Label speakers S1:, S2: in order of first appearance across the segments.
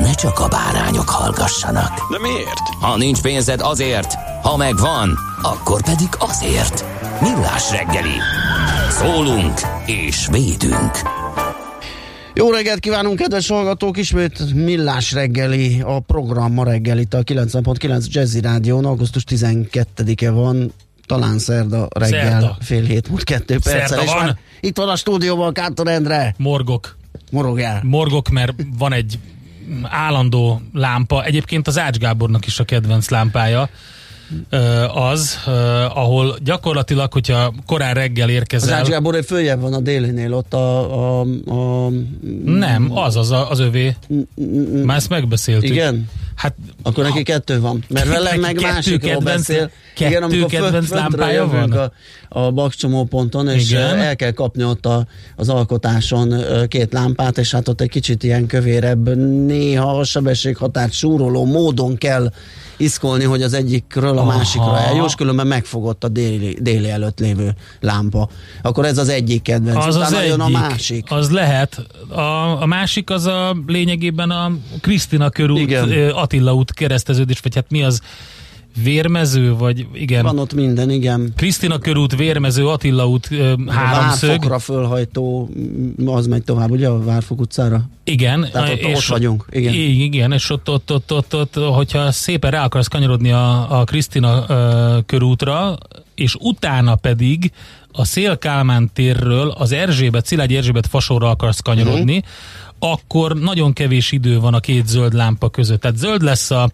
S1: ne csak a bárányok hallgassanak.
S2: De miért?
S1: Ha nincs pénzed azért, ha megvan, akkor pedig azért. Millás reggeli. Szólunk és védünk.
S3: Jó reggelt kívánunk, kedves hallgatók! Ismét millás reggeli, a program ma reggel itt a 90.9 Jazzy Rádión. Augusztus 12-e van, talán szerda reggel,
S4: Szerda.
S3: fél hét múlt kettő perccel. És
S4: van.
S3: már itt van a stúdióban Kántor Endre.
S4: Morgok.
S3: Morogjál.
S4: Morgok, mert van egy állandó lámpa. Egyébként az Ács Gábornak is a kedvenc lámpája az, ahol gyakorlatilag, hogyha korán reggel
S3: Az
S4: érkezel...
S3: Ács Gábor egy följebb van a délinél, ott a... a, a
S4: Nem, az az, a, az övé. Már ezt megbeszéltük.
S3: igen?
S4: Hát
S3: Akkor neki kettő van. Mert vele meg másikról beszél.
S4: kettő
S3: amikor föl-
S4: kedvenc
S3: földre
S4: lámpája van?
S3: A, a bakcsomó ponton, és
S4: Igen.
S3: el kell kapni ott a, az alkotáson két lámpát, és hát ott egy kicsit ilyen kövérebb, néha a sebességhatárt súroló módon kell iszkolni, hogy az egyikről a
S4: Aha.
S3: másikra eljuss, különben megfogott a déli, déli előtt lévő lámpa. Akkor ez az egyik kedvenc.
S4: az az
S3: Utána
S4: egyik.
S3: jön a másik.
S4: Az lehet. A, a másik az a lényegében a Krisztina körút,
S3: Igen.
S4: Attila út kereszteződés, vagy hát mi az vérmező, vagy igen.
S3: Van ott minden, igen.
S4: Krisztina körút, Vérmező, Attila út, ö,
S3: A
S4: háromszög.
S3: Várfokra fölhajtó, az megy tovább, ugye a Várfok utcára?
S4: Igen.
S3: Tehát ott-
S4: és
S3: ott vagyunk, igen.
S4: Igen, és ott, ott, ott, ott, ott hogyha szépen rá akarsz kanyarodni a, a Krisztina ö, körútra, és utána pedig a Szél Kálmán térről az Erzsébet, Szilágyi Erzsébet fasorra akarsz kanyarodni,
S3: Mhm.
S4: Akkor nagyon kevés idő van a két zöld lámpa között. Tehát zöld lesz a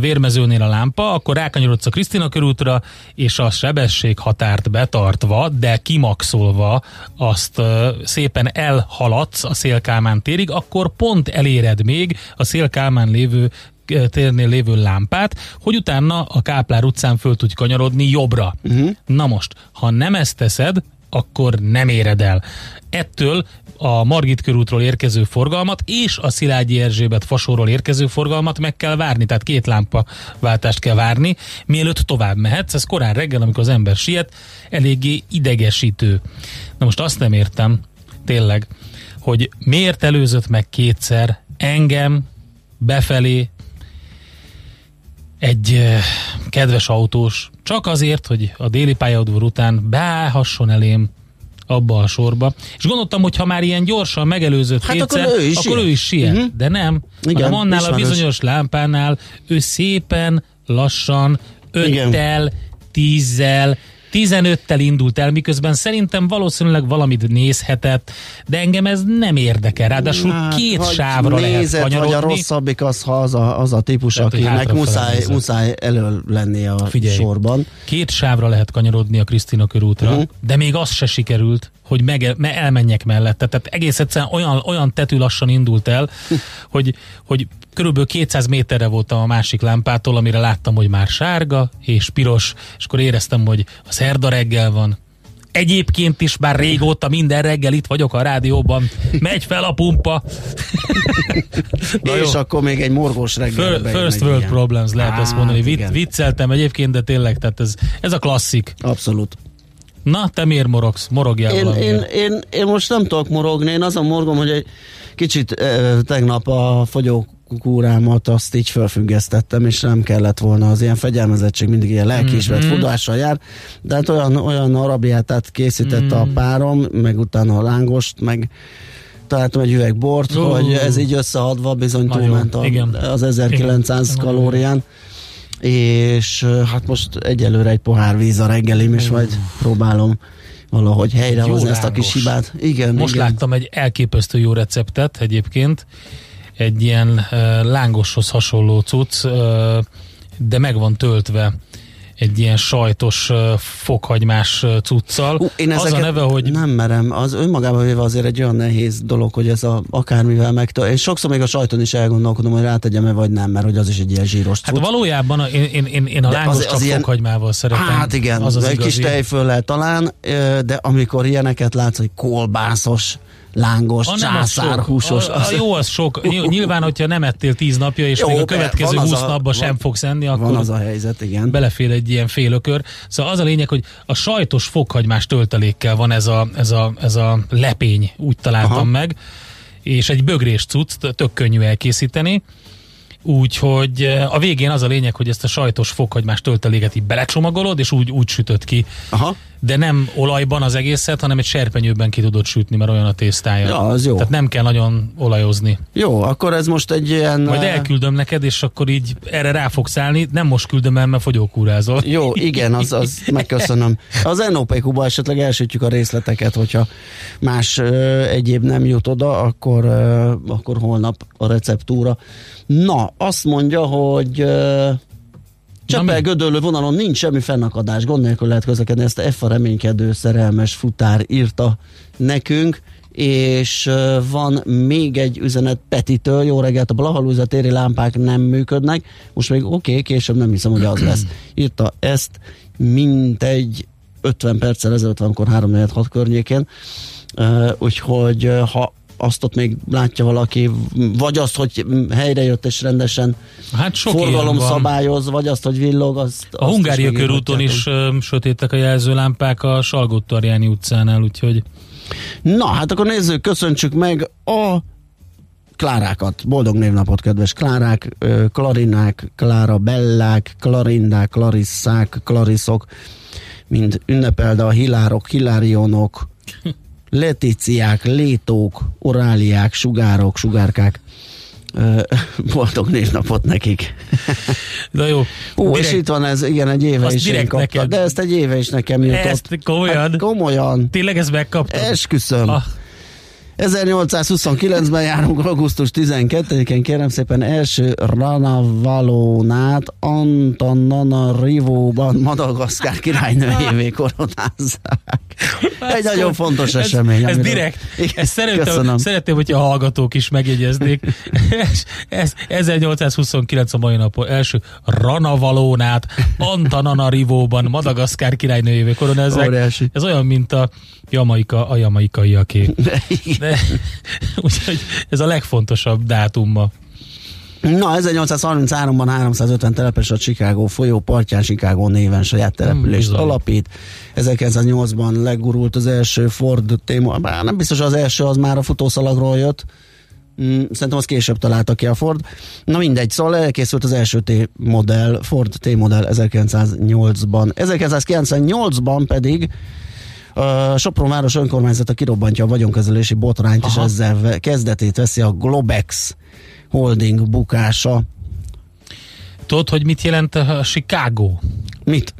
S4: vérmezőnél a lámpa, akkor rákanyarodsz a Krisztina körútra, és a sebességhatárt betartva, de kimaxolva azt szépen elhaladsz a Szélkálmán térig, akkor pont eléred még a Szélkálmán lévő térnél lévő lámpát, hogy utána a Káplár utcán föl tudj kanyarodni jobbra. Uh-huh. Na most, ha nem ezt teszed, akkor nem éred el. Ettől a Margit körútról érkező forgalmat és a Szilágyi Erzsébet fasóról érkező forgalmat meg kell várni, tehát két lámpa váltást kell várni, mielőtt tovább mehetsz. Ez korán reggel, amikor az ember siet, eléggé idegesítő. Na most azt nem értem, tényleg, hogy miért előzött meg kétszer engem befelé egy eh, kedves autós, csak azért, hogy a déli pályaudvar után beállhasson elém abba a sorba. És gondoltam, hogy ha már ilyen gyorsan megelőzött
S3: Hát
S4: kétszer,
S3: akkor ő is
S4: akkor ő is siet.
S3: Mhm.
S4: De nem.
S3: Igen,
S4: hanem annál a bizonyos lámpánál ő szépen, lassan,
S3: Igen.
S4: öttel, tízzel, 15-tel indult el, miközben szerintem valószínűleg valamit nézhetett, de engem ez nem érdekel. Ráadásul
S3: Hát,
S4: két sávra lehet
S3: nézed,
S4: kanyarodni.
S3: Vagy a rosszabbik az, ha az a, az a típus,
S4: Lehet, hogy
S3: akinek muszáj, muszáj elől lenni a
S4: Figyelj.
S3: sorban.
S4: Két sávra lehet kanyarodni a Krisztina körútra, uh-huh. de még az se sikerült, hogy meg, me, elmenjek mellette. Tehát egész egyszerűen olyan, olyan tetű lassan indult el, hogy, hogy körülbelül 200 méterre voltam a másik lámpától, amire láttam, hogy már sárga és piros, és akkor éreztem, hogy a szerda reggel van. Egyébként is már régóta minden reggel itt vagyok a rádióban. Megy fel a pumpa. Na
S3: és
S4: jó.
S3: akkor még egy morgós reggel.
S4: Fir- First world problems lehet azt mondani. Vic,
S3: igen.
S4: vicceltem egyébként, de tényleg, tehát ez, ez a klasszik.
S3: Abszolút.
S4: Na, te miért morogsz? Morogjál
S3: Én, én, én, én most nem tudok morogni, én azon morgom, hogy egy kicsit eh, tegnap a fogyókúrámat azt így felfüggesztettem, és nem kellett volna az ilyen fegyelmezettség mindig ilyen lelkiismert
S4: Mhm.
S3: mm-hmm. fudással jár, de hát olyan, olyan arabiátát készített
S4: Mhm.
S3: mm. a párom, meg utána a lángost, meg találtam egy üveg bort,
S4: Ó.
S3: hogy ez így összeadva bizony túlment a,
S4: igen.
S3: az 1900
S4: Igen.
S3: kalórián. És hát most egyelőre egy pohár víz a reggelim, és majd próbálom valahogy helyrehozni ezt a kis hibát. Igen,
S4: Most
S3: igen.
S4: láttam egy elképesztő jó receptet egyébként, egy ilyen uh, lángoshoz hasonló cucc, uh, de meg van töltve egy ilyen sajtos, fokhagymás cuccal.
S3: Ú, én
S4: az a neve, hogy
S3: Nem merem, az önmagában véve azért egy olyan nehéz dolog, hogy ez a akármivel megtől. És sokszor még a sajton is elgondolkodom, hogy rátegyem-e vagy nem, mert hogy az is egy ilyen zsíros
S4: Hát
S3: cucc.
S4: valójában a, én, én, én, én a lángos
S3: az- ilyen-
S4: fokhagymával szeretem.
S3: Hát igen,
S4: az az
S3: egy
S4: igazi.
S3: kis tejföllel talán, de amikor ilyeneket látsz, hogy kolbászos, lángos,
S4: A
S3: császárhúsos.
S4: A, a, jó, az sok. Ny- Nyilván, hogyha nem ettél tíz napja, és
S3: Jó,
S4: még a következő
S3: van
S4: húsz napban sem
S3: van-
S4: fogsz enni,
S3: Van
S4: akkor
S3: az a helyzet, igen.
S4: belefér egy ilyen félökör. Szóval az a lényeg, hogy a sajtos fokhagymás töltelékkel van ez a, ez a, ez a lepény, úgy találtam
S3: Aha.
S4: meg, és egy bögrés cucc, tök könnyű elkészíteni, Úgyhogy eh, a végén az a lényeg, hogy ezt a sajtos fokhagymás tölteléket így belecsomagolod, és úgy, úgy sütött ki.
S3: Aha.
S4: De nem olajban az egészet, hanem egy serpenyőben ki tudod sütni, mert olyan a tésztája.
S3: Ja, az jó.
S4: Tehát nem kell nagyon olajozni.
S3: Jó, akkor ez most egy ilyen...
S4: Majd
S3: ö,
S4: elküldöm neked, és akkor így erre rá fogsz állni. Nem most küldöm el, mert fogyókúrázol.
S3: Jó, igen, az, az megköszönöm. Az NOPQ-ba esetleg elsütjük a részleteket, hogyha más ö, egyéb nem jut oda, akkor, ö, akkor holnap a receptúra. Na, azt mondja, hogy Csepel? Gödöllő vonalon nincs semmi fennakadás, gond nélkül lehet közlekedni, ezt F a reménykedő szerelmes futár írta nekünk, és van még egy üzenet Petitől, jó reggelt, a Blahalúza téri lámpák nem működnek, most még oké, okay, később nem hiszem, hogy az lesz. Írta ezt mintegy 50 perccel ezelőtt, valamikor 3-4-6 környékén, Ö, úgyhogy ha azt ott még látja valaki, vagy azt, hogy helyre jött és rendesen
S4: Hát sok
S3: forgalom szabályoz, vagy azt, hogy villog, azt,
S4: A
S3: azt
S4: Hungária
S3: is
S4: körúton is ö, sötétek a jelzőlámpák a Salgótarjáni utcánál, úgyhogy
S3: Na, hát akkor nézzük, köszöntsük meg a Klárákat. Boldog névnapot, kedves Klárák, Klarinák, Klára Bellák, Klarindák, Klarisszák, Klariszok, mind ünnepelde a Hilárok, Hilárionok, Leticiák, Létók, Oráliák, Sugárok, Sugárkák. Boldog névnapot nekik.
S4: de jó.
S3: Ó, és
S4: direkt-
S3: itt van ez, igen, egy éve is én
S4: direkt
S3: kaptam,
S4: neked.
S3: de ezt egy éve is nekem jutott.
S4: Ezt komolyan?
S3: Hát komolyan.
S4: Tényleg ezt megkaptad?
S3: Esküszöm.
S4: Ah,
S3: 1829-ben járunk, augusztus 12-én, kérem szépen első Ranavalónát Antananarivóban Madagaszkár királynőjévé koronázzák. Egy nagyon fontos
S4: ez,
S3: esemény.
S4: Ez
S3: amiről-
S4: direkt. Ezt szeretném,
S3: köszönöm.
S4: szeretném, hogyha a hallgatók is megjegyeznék. ez, ez 1829 a mai napon első Ranavalónát Antananarivóban Madagaszkár királynőjévé koronázzák.
S3: Óriási.
S4: Ez olyan, mint a Jamaika, a jamaikaiaké. De, úgyhogy ez a legfontosabb dátum ma.
S3: Na, 1833-ban 350 telepes a Chicago folyó partján Chicago néven saját települést
S4: bizony.
S3: alapít. 1908-ban legurult az első Ford téma, bár nem biztos az első, az már a futószalagról jött. Mm, Szerintem az később találta ki a Ford. Na mindegy, szóval elkészült az első T-modell, Ford T-modell 1908-ban. 1998-ban pedig a Sopron város önkormányzata kirobbantja a vagyonkezelési botrányt, Aha. és ezzel kezdetét veszi a Globex holding bukása.
S4: Tudod, hogy mit jelent a Chicago?
S3: Mit?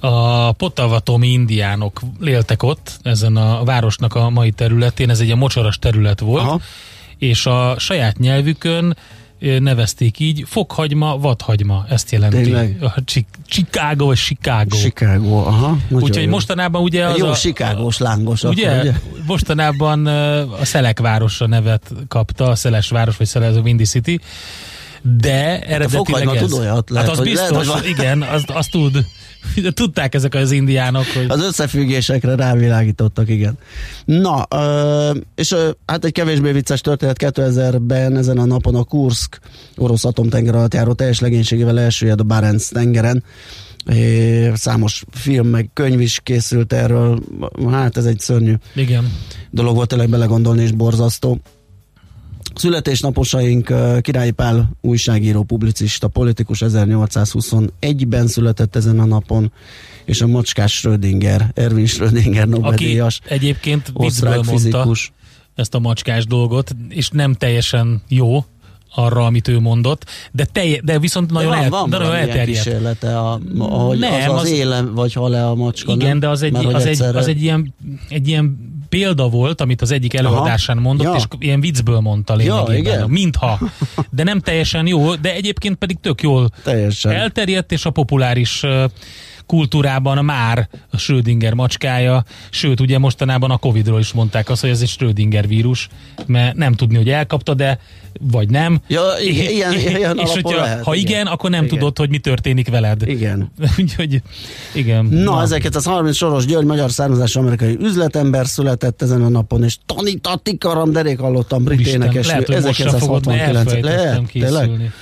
S4: A potavatomi indiánok éltek ott, ezen a városnak a mai területén, ez egy a mocsaras terület volt,
S3: Aha.
S4: és a saját nyelvükön nevezték így, fokhagyma, vadhagyma, ezt jelenti.
S3: Tényleg?
S4: Chicago vagy Chicago.
S3: Chicago, aha.
S4: Úgyhogy
S3: jó.
S4: mostanában ugye az
S3: jó
S4: a,
S3: sikágós lángos.
S4: ugye,
S3: Akkor, ugye?
S4: mostanában a Szelek városa nevet kapta, a Szeles város, vagy Szeles Windy City, de eredetileg
S3: fokhagyma
S4: ez. hát az biztos,
S3: lehet,
S4: igen, azt, azt tud. Tudták ezek az indiánok, hogy
S3: Az összefüggésekre rávilágítottak, igen. Na, és hát egy kevésbé vicces történet 2000-ben ezen a napon a Kursk orosz atomtenger alatt járó teljes legénységével elsüllyed a Barents tengeren. É, számos film meg könyv is készült erről, hát ez egy szörnyű
S4: igen.
S3: dolog volt tényleg belegondolni, és borzasztó. Születésnaposaink ö, Királyi Pál újságíró, publicista, politikus 1821-ben született ezen a napon, és a macskás Schrödinger, Erwin Schrödinger Nobel-díjas,
S4: egyébként viccből mondta,
S3: fizikus.
S4: ezt a macskás dolgot, és nem teljesen jó arra, amit ő mondott, de, telje, de viszont nagyon,
S3: van,
S4: el,
S3: van
S4: de nagyon elterjedt.
S3: kísérlete, a, ahogy
S4: Nem,
S3: az, az,
S4: az-
S3: éle vagy hal-e a macska,
S4: Igen,
S3: nem?
S4: de az egy,
S3: Mert
S4: az, egy,
S3: egyszerre-
S4: az egy, ilyen, egy ilyen példa volt, amit az egyik előadásán mondott,
S3: Ja.
S4: és ilyen viccből mondta lényegében.
S3: igen.
S4: Mintha. De nem teljesen jó, de egyébként pedig tök jól
S3: Teljesen.
S4: elterjedt, és a populáris kultúrában már a Schrödinger macskája, sőt, ugye mostanában a Covid-ról is mondták azt, hogy ez egy Schrödinger vírus, mert nem tudni, hogy elkapta, de vagy nem.
S3: Ja, igen, ilyen- ilyen
S4: és hogyha,
S3: lehet,
S4: ha igen,
S3: igen.
S4: akkor nem
S3: Igen.
S4: tudod, hogy mi történik veled.
S3: Igen.
S4: Úgyhogy, igen.
S3: Na, 1930 Soros György, magyar származású amerikai üzletember született ezen a napon, és Tanita Tikaram, derék hallottam, brit
S4: Úristen,
S3: énekes.
S4: lehet, hogy most sem fogod, mert
S3: 1969.
S4: elfelejtettem
S3: Lehet, tényleg?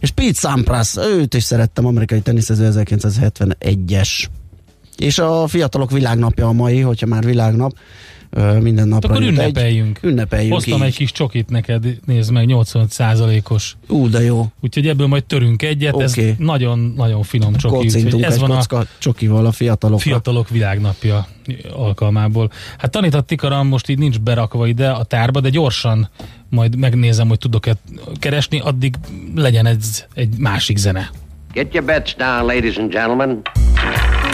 S3: És Pete Sampras, őt is szerettem, amerikai teniszező 1971-es. És a fiatalok világnapja a mai, hogyha már világnap, minden napra
S4: Akkor
S3: jut egy.
S4: ünnepeljünk.
S3: Ünnepeljünk
S4: Hoztam
S3: így.
S4: egy kis csokit neked, nézd meg, 85%-os.
S3: Ú, de jó.
S4: Úgyhogy ebből majd törünk egyet, ez
S3: Oké.
S4: nagyon-nagyon finom csoki.
S3: Kocintunk
S4: ez
S3: egy
S4: van a
S3: kocka csokival a fiatalokra.
S4: Fiatalok Világnapja alkalmából. Hát tanított Tikaram most így nincs berakva ide a tárba, de gyorsan majd megnézem, hogy tudok-e keresni, addig legyen ez egy másik zene.
S5: Get your bets down, ladies and gentlemen.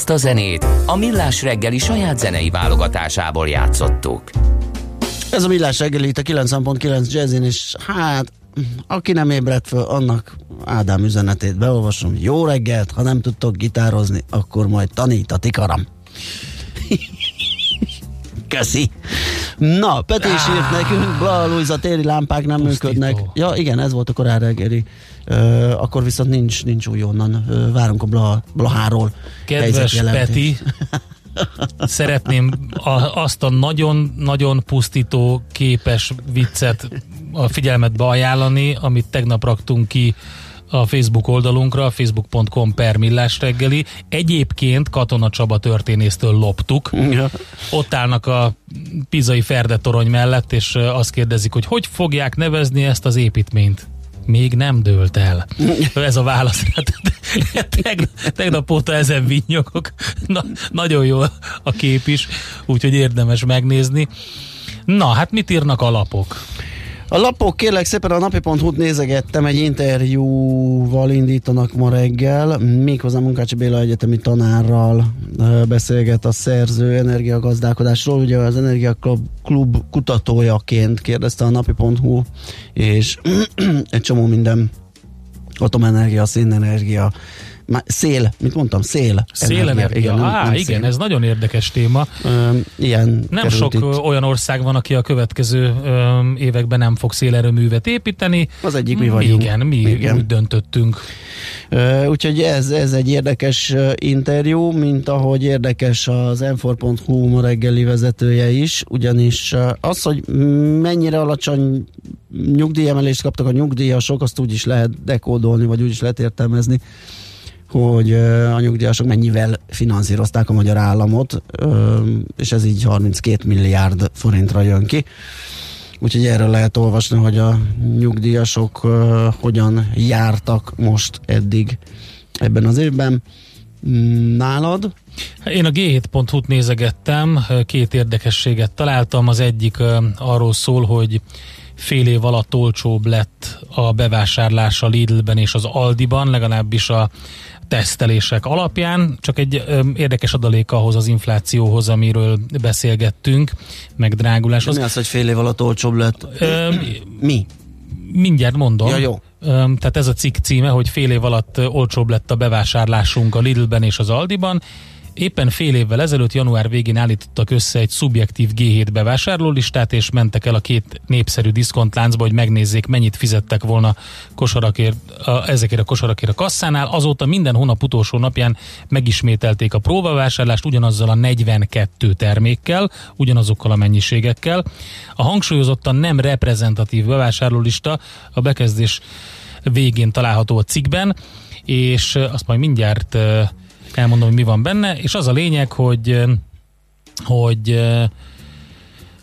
S1: Ezt a zenét a Millás reggeli saját zenei válogatásából játszottuk.
S3: Ez a Millás reggeli itt a 9.9 Jazzin, és hát aki nem ébredt föl, annak Ádám üzenetét beolvasom. Jó reggelt, ha nem tudtok gitározni, akkor majd tanít a tikaram. Köszi. Na, Peti is írt nekünk, Bla Luisa téli lámpák nem
S4: Pusztító.
S3: működnek. Ja, igen, ez volt a korán reggeli. Ö, akkor viszont nincs, nincs újonnan. Ö, várunk a Bla, Blaháról.
S4: Kedves. Peti, szeretném a, azt a nagyon-nagyon pusztító képes viccet a figyelmetbe ajánlani, amit tegnap raktunk ki a Facebook oldalunkra, facebook.com per millás reggeli. Egyébként Katona Csaba történésztől loptuk.
S3: Ja.
S4: Ott állnak a Pizai Ferde torony mellett, és azt kérdezik, hogy hogy fogják nevezni ezt az építményt. Még nem dőlt el. Ez a válasz. tegnap, tegnap óta ezen vinnyogok. Na, nagyon jó a kép is, úgyhogy érdemes megnézni. Na, hát mit írnak a lapok?
S3: A lapok kérlek szépen a napi.hu-t nézegettem, egy interjúval indítanak ma reggel, méghozzá Munkácsi Béla egyetemi tanárral beszélget a szerző energiagazdálkodásról, ugye az Energiaklub klub kutatójaként kérdezte a napi.hu, és egy csomó minden atomenergia, szénenergia, szél, mit mondtam, szél.
S4: Szélenergia.
S3: nem-
S4: Á,
S3: nem
S4: igen,
S3: szél.
S4: ez nagyon érdekes téma.
S3: Ö, ilyen
S4: Nem sok
S3: itt.
S4: olyan ország van, aki a következő ö, években nem fog szélerőművet építeni.
S3: Az egyik mi vagyunk.
S4: Igen, mi
S3: Igen.
S4: úgy döntöttünk.
S3: Ö, Úgyhogy ez, ez egy érdekes interjú, mint ahogy érdekes az m ma reggeli vezetője is, ugyanis az, hogy mennyire alacsony nyugdíjemelést kaptak a nyugdíjasok, azt úgy is lehet dekódolni, vagy úgy is lehet értelmezni, hogy a nyugdíjasok mennyivel finanszírozták a magyar államot, és ez így 32 milliárd forintra jön ki. Úgyhogy erről lehet olvasni, hogy a nyugdíjasok hogyan jártak most eddig ebben az évben. Nálad?
S4: Én a g7.hu-t nézegettem, két érdekességet találtam. Az egyik arról szól, hogy fél év alatt olcsóbb lett a bevásárlás a Lidlben és az Aldiban, legalábbis a tesztelések alapján. Csak egy ö, érdekes adalék ahhoz az inflációhoz, amiről beszélgettünk, meg dráguláshoz.
S3: Mi az, hogy fél év alatt olcsóbb lett?
S4: Ö,
S3: Mi?
S4: mindjárt mondom.
S3: Ja, jó.
S4: Tehát ez a cikk címe, hogy fél év alatt olcsóbb lett a bevásárlásunk a Lidlben és az Aldiban. Éppen fél évvel ezelőtt, január végén állítottak össze egy szubjektív G7 bevásárlólistát, és mentek el a két népszerű diszkontláncba, hogy megnézzék, mennyit fizettek volna kosarakért, a, ezekért a kosarakért a kasszánál. Azóta minden hónap utolsó napján megismételték a próbavásárlást ugyanazzal a 42 termékkel, ugyanazokkal a mennyiségekkel. A hangsúlyozottan nem reprezentatív bevásárlólista a bekezdés végén található a cikkben, és azt majd mindjárt elmondom, hogy mi van benne, és az a lényeg, hogy ö, hogy ö,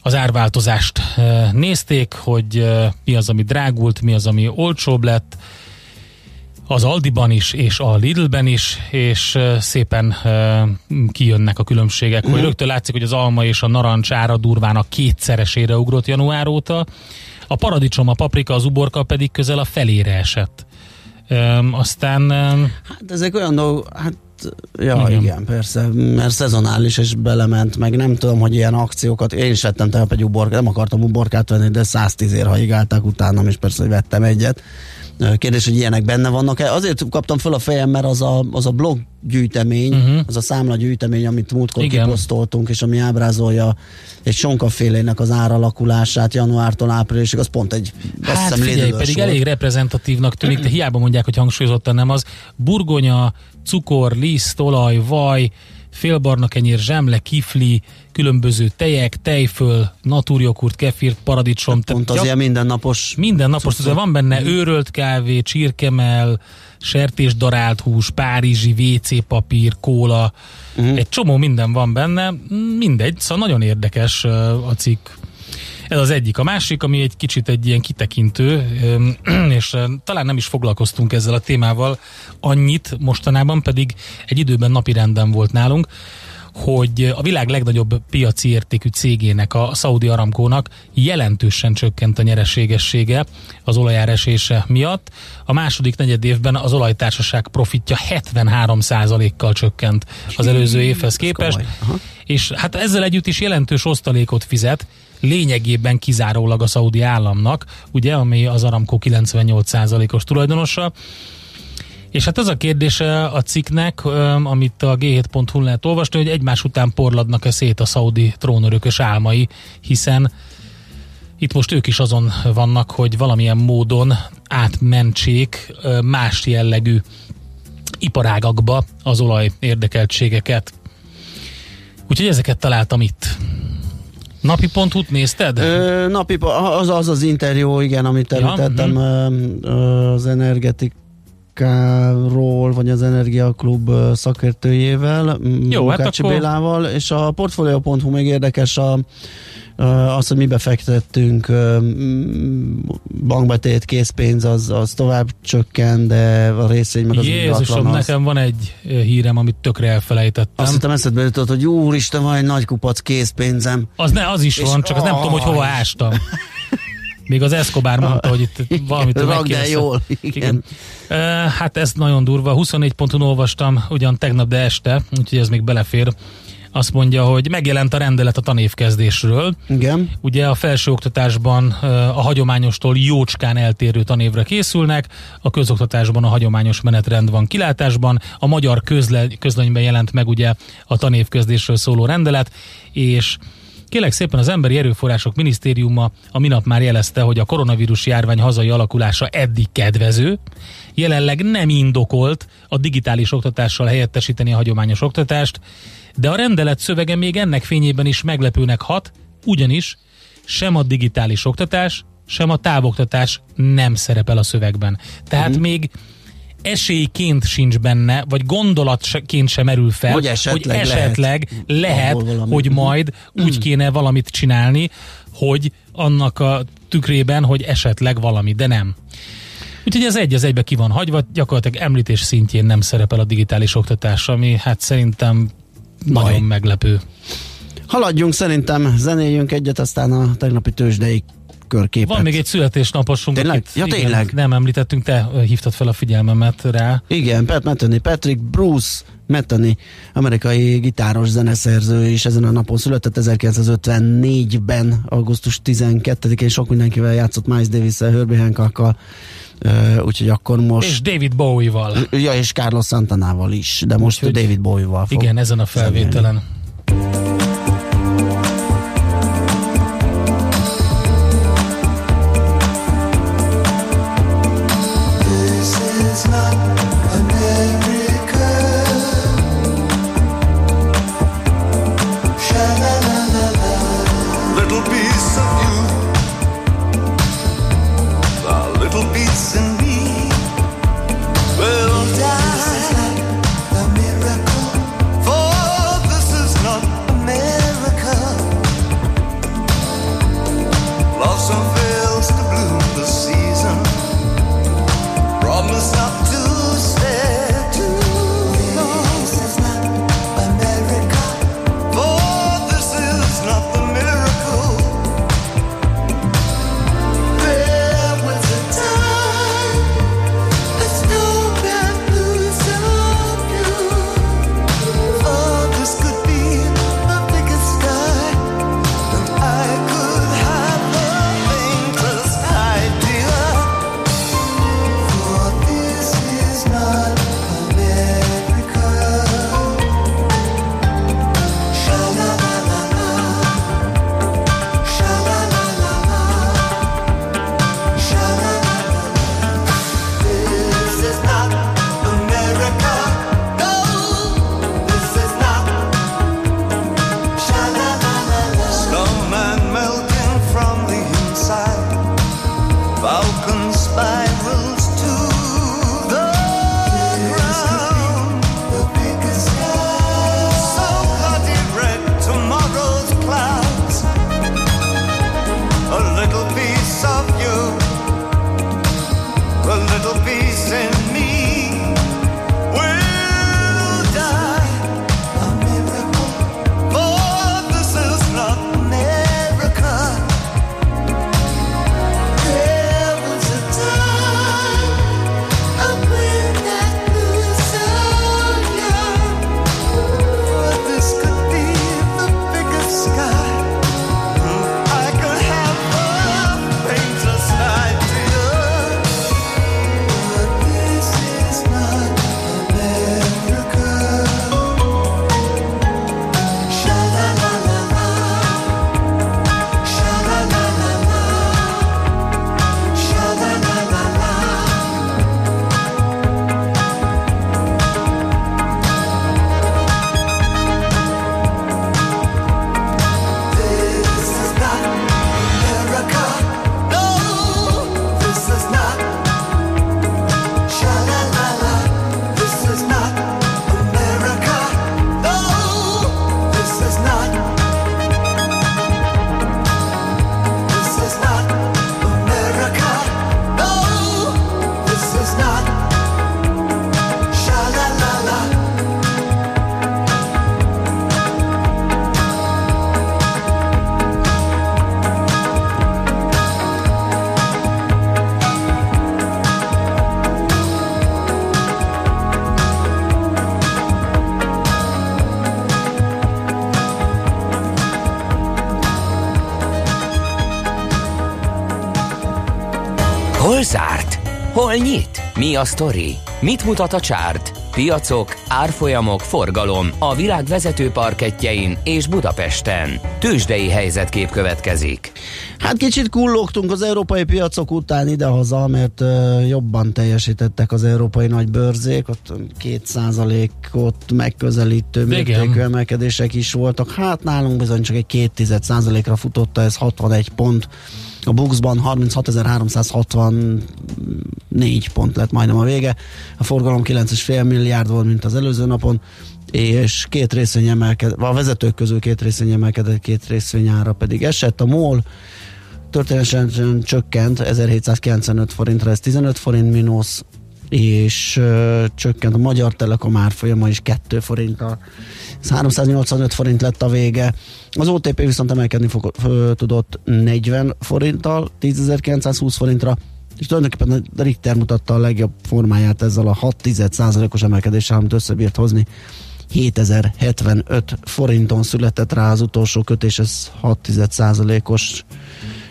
S4: az árváltozást ö, nézték, hogy mi az, ami drágult, mi az, ami olcsóbb lett, az Aldiban is, és a Lidlben is, és szépen kijönnek a különbségek, hogy rögtön látszik, hogy az alma és a narancs ára durván a kétszeresére ugrott január óta, a paradicsom, a paprika, az uborka pedig közel a felére esett. Öm, aztán öm,
S3: Hát ezek olyan dolgok, hát ja,
S4: Igen.
S3: igen. igen, persze, mert szezonális és belement, meg nem tudom, hogy ilyen akciókat, én is vettem tegnap egy uborkát, nem akartam uborkát venni, de 110 ér haigálták utánam, és persze, hogy vettem egyet. Kérdés, hogy ilyenek benne vannak-e? Azért kaptam föl a fejem, mert az a, az a blog gyűjtemény, uh-huh. az a számla gyűjtemény, amit múltkor
S4: Igen.
S3: kiposztoltunk, és ami ábrázolja egy sonkafélének az áralakulását januártól áprilisig, az pont egy,
S4: hát figyelj, pedig
S3: volt.
S4: elég reprezentatívnak tűnik, de hiába mondják, hogy hangsúlyozottan nem az. Burgonya, cukor, liszt, olaj, vaj, félbarna kenyér, zsemle, kifli, különböző tejek, tejföl, naturjogurt, kefirt, paradicsom.
S3: Pont az ilyen mindennapos
S4: Minden napos,
S3: cuccok.
S4: de van benne őrölt kávé, csirkemel, sertés darált hús, párizsi WC papír, kóla, uh-huh. egy csomó minden van benne, mindegy, szóval nagyon érdekes a cikk. Ez az egyik. A másik, ami egy kicsit egy ilyen kitekintő, és talán nem is foglalkoztunk ezzel a témával annyit mostanában, pedig egy időben napirenden volt nálunk, hogy a világ legnagyobb piaci értékű cégének, a Saudi Aramkónak jelentősen csökkent a nyereségessége az olajáresése miatt. A második negyed évben az olajtársaság profitja 73%-kal csökkent az előző évhez képest, és hát ezzel együtt is jelentős osztalékot fizet, lényegében kizárólag a szaudi államnak, ugye, ami az Aramco 98%-os tulajdonosa. És hát az a kérdése a cikknek, amit a g7.hu lehet olvasni, hogy egymás után porladnak-e szét a szaudi trónörökös álmai, hiszen itt most ők is azon vannak, hogy valamilyen módon átmentsék más jellegű iparágakba az olaj érdekeltségeket. Úgyhogy ezeket találtam itt. Napi pontot nézted?
S3: Ö, napi, az, az az interjú, igen, amit említettem ja, uh-huh. az energetikáról, vagy az Energiaklub szakértőjével, Jó, hát akkor... Bélával, és a Portfolio.hu még érdekes a az, hogy mi befektettünk bankbetét, készpénz, az, az tovább csökken, de a részény meg az
S4: Jézusom, az... nekem van egy hírem, amit tökre elfelejtettem.
S3: Azt hittem eszedbe jutott, hogy úristen, van egy nagy kupac készpénzem.
S4: Az, ne, az is és van, csak az nem tudom, hogy hova ástam. Még az Escobar mondta, hogy itt valamit
S3: Ragd el jól. Igen. igen.
S4: hát ez nagyon durva. 24 ponton olvastam ugyan tegnap, de este, úgyhogy ez még belefér azt mondja, hogy megjelent a rendelet a tanévkezdésről.
S3: Igen.
S4: Ugye a felsőoktatásban a hagyományostól jócskán eltérő tanévre készülnek, a közoktatásban a hagyományos menetrend van kilátásban, a magyar közle, közlönyben jelent meg ugye a tanévkezdésről szóló rendelet, és Kélek szépen az Emberi Erőforrások Minisztériuma a minap már jelezte, hogy a koronavírus járvány hazai alakulása eddig kedvező, jelenleg nem indokolt a digitális oktatással helyettesíteni a hagyományos oktatást, de a rendelet szövege még ennek fényében is meglepőnek hat, ugyanis sem a digitális oktatás, sem a távoktatás nem szerepel a szövegben. Tehát uh-huh. még esélyként sincs benne, vagy gondolatként sem merül fel,
S3: hogy esetleg,
S4: hogy esetleg lehet, lehet hogy majd uh-huh. úgy kéne valamit csinálni, hogy annak a tükrében, hogy esetleg valami, de nem. Úgyhogy ez egy az egybe ki van hagyva, gyakorlatilag említés szintjén nem szerepel a digitális oktatás, ami hát szerintem nagyon Baj. meglepő.
S3: Haladjunk szerintem, zenéljünk egyet, aztán a tegnapi tőzsdei körképet.
S4: Van még egy születésnaposunk.
S3: Tényleg? Akit, ja, igen, tényleg?
S4: Nem említettünk, te hívtad fel a figyelmemet rá.
S3: Igen, Pat Metheny, Patrick Bruce Metheny, amerikai gitáros zeneszerző, és ezen a napon született 1954-ben, augusztus 12-én sok mindenkivel játszott Miles Davis-el, Herbie Hancockkal, Uh, úgyhogy akkor most...
S4: És David Bowie-val.
S3: Ja, és Carlos Santanával is, de most úgyhogy, David Bowie-val
S4: fog Igen, ezen a felvételen. Zenélni.
S1: Nyit? Mi a sztori? Mit mutat a csárt? Piacok, árfolyamok, forgalom a világ vezető parketjein és Budapesten. Tősdei helyzetkép következik.
S3: Hát kicsit kullogtunk az európai piacok után idehaza, mert uh, jobban teljesítettek az európai nagy bőrzék, ott 2%-ot megközelítő mértékű emelkedések is voltak. Hát nálunk bizony csak egy 2% ra futotta, ez 61 pont a Buxban 36.364 pont lett majdnem a vége. A forgalom 9,5 milliárd volt, mint az előző napon és két részvény emelkedett, a vezetők közül két részvény emelkedett, két részvény ára pedig esett. A MOL történetesen csökkent 1795 forintra, ez 15 forint mínusz, és ö, csökkent a Magyar Telekom árfolyama is 2 forinttal. 385 forint lett a vége. Az OTP viszont emelkedni fog, ö, tudott 40 forinttal, 10.920 forintra, és tulajdonképpen a Richter mutatta a legjobb formáját ezzel a 6% os emelkedéssel, amit összebírt hozni. 7075 forinton született rá az utolsó kötés, ez 6% os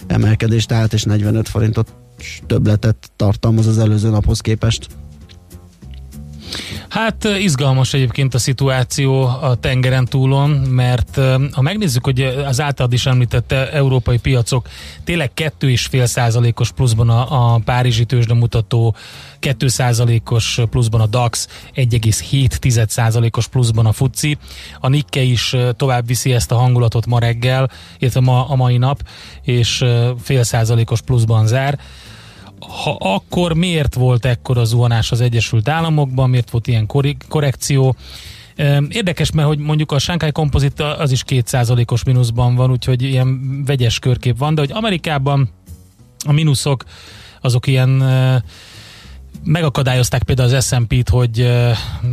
S3: emelkedés, tehát és 45 forintot többletet tartalmaz az előző naphoz képest.
S4: Hát izgalmas egyébként a szituáció a tengeren túlon, mert ha megnézzük, hogy az általad is említett európai piacok tényleg 2,5 százalékos pluszban a, a Párizsi tőzsde mutató, 2 százalékos pluszban a DAX, 1,7 százalékos pluszban a FUCI. A Nikke is tovább viszi ezt a hangulatot ma reggel, illetve ma, a mai nap, és fél százalékos pluszban zár ha akkor miért volt ekkor a zuhanás az Egyesült Államokban, miért volt ilyen korrekció? Érdekes, mert hogy mondjuk a Shanghai Composite az is kétszázalékos mínuszban van, úgyhogy ilyen vegyes körkép van, de hogy Amerikában a mínuszok azok ilyen megakadályozták például az S&P-t, hogy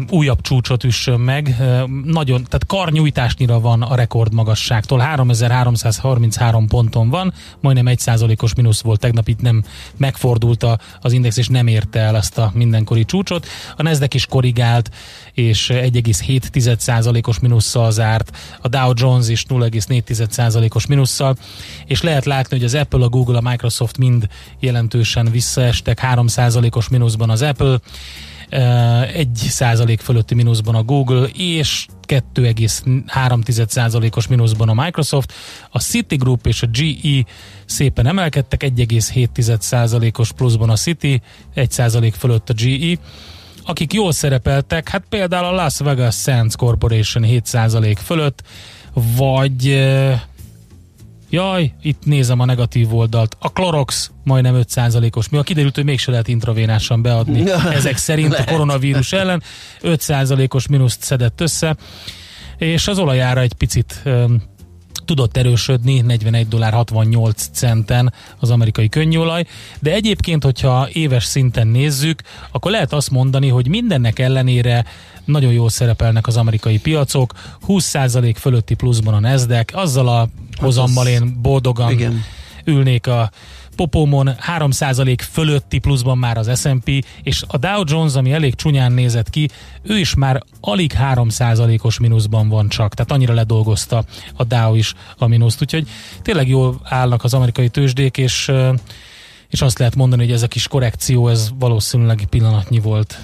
S4: újabb csúcsot üssön meg. Nagyon, tehát karnyújtásnyira van a rekordmagasságtól. 3333 ponton van, majdnem 1%-os mínusz volt tegnap, itt nem megfordult az index, és nem érte el azt a mindenkori csúcsot. A Nasdaq is korrigált, és 1,7%-os mínusszal zárt, a Dow Jones is 0,4%-os mínusszal, és lehet látni, hogy az Apple, a Google, a Microsoft mind jelentősen visszaestek, 3%-os mínuszban az Apple, 1 százalék fölötti mínuszban a Google, és 2,3%-os mínuszban a Microsoft. A Citigroup és a GE szépen emelkedtek, 1,7%-os pluszban a City, 1% fölött a GE akik jól szerepeltek, hát például a Las Vegas Sands Corporation 7% fölött, vagy Jaj, itt nézem a negatív oldalt. A Clorox majdnem 5%-os. Mi a kiderült, hogy mégse lehet intravénásan beadni. Ezek szerint a koronavírus ellen 5%-os mínuszt szedett össze, és az olajára egy picit tudott erősödni 41 dollár 68 centen az amerikai könnyolaj, de egyébként, hogyha éves szinten nézzük, akkor lehet azt mondani, hogy mindennek ellenére nagyon jól szerepelnek az amerikai piacok, 20% fölötti pluszban a Nasdaq, azzal a hozammal én boldogan Igen. ülnék a popómon 3% fölötti pluszban már az S&P, és a Dow Jones, ami elég csúnyán nézett ki, ő is már alig 3%-os mínuszban van csak, tehát annyira ledolgozta a Dow is a mínuszt, úgyhogy tényleg jól állnak az amerikai tőzsdék, és, és azt lehet mondani, hogy ez a kis korrekció, ez valószínűleg pillanatnyi volt.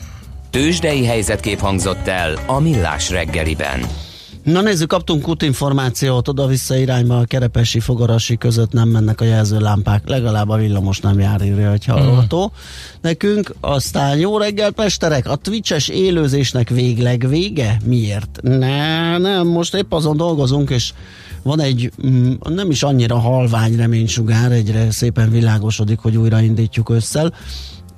S1: Tőzsdei helyzetkép hangzott el a Millás reggeliben.
S3: Na nézzük, kaptunk útinformációt, oda-vissza irányba a kerepesi, fogarasi között nem mennek a jelzőlámpák, legalább a villamos nem jár, írja egy hallgató. Mm. Nekünk aztán jó reggelt, mesterek, a Twitches élőzésnek végleg vége? Miért? Ne, nem, most épp azon dolgozunk, és van egy mm, nem is annyira halvány reménysugár, egyre szépen világosodik, hogy újraindítjuk összel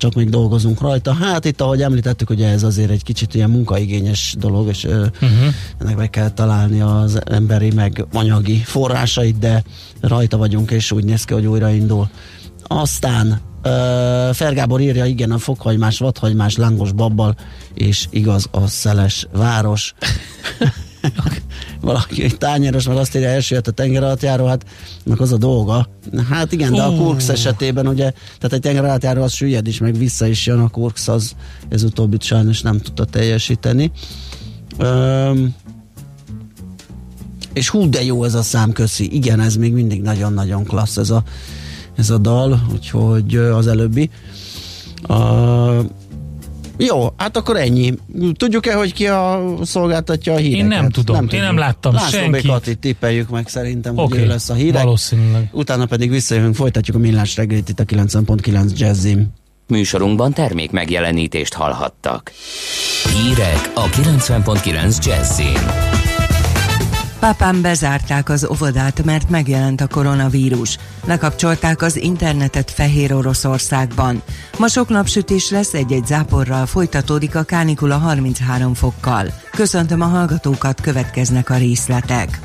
S3: csak még dolgozunk rajta. Hát itt, ahogy említettük, ugye ez azért egy kicsit ilyen munkaigényes dolog, és uh-huh. ennek meg kell találni az emberi meg anyagi forrásait, de rajta vagyunk, és úgy néz ki, hogy újraindul. Aztán Uh, Fergábor írja, igen, a fokhagymás, vadhagymás, lángos babbal, és igaz a szeles város. valaki egy tányéros, meg azt írja, elsőjött a tenger alatt járó, hát az a dolga. Hát igen, de a Kurx esetében ugye, tehát egy tenger alatt járó az süllyed is, meg vissza is jön a Kurx, az ez utóbbit sajnos nem tudta teljesíteni. Um, és hú, de jó ez a szám, köszi. Igen, ez még mindig nagyon-nagyon klassz ez a ez a dal, úgyhogy az előbbi. A, jó, hát akkor ennyi. Tudjuk-e, hogy ki a szolgáltatja a híreket?
S4: Én nem tudom, nem én nem láttam
S3: László
S4: senkit.
S3: Kati, tippeljük meg szerintem, okay. hogy ő lesz a hírek.
S4: valószínűleg.
S3: Utána pedig visszajövünk, folytatjuk a millás reggelit itt a 90.9 Jazzim.
S1: Műsorunkban termék megjelenítést hallhattak. Hírek a 90.9 Jazzin.
S6: Pápán bezárták az óvodát, mert megjelent a koronavírus. Lekapcsolták az internetet Fehér Oroszországban. Ma sok napsütés lesz, egy-egy záporral folytatódik a kánikula 33 fokkal. Köszöntöm a hallgatókat, következnek a részletek.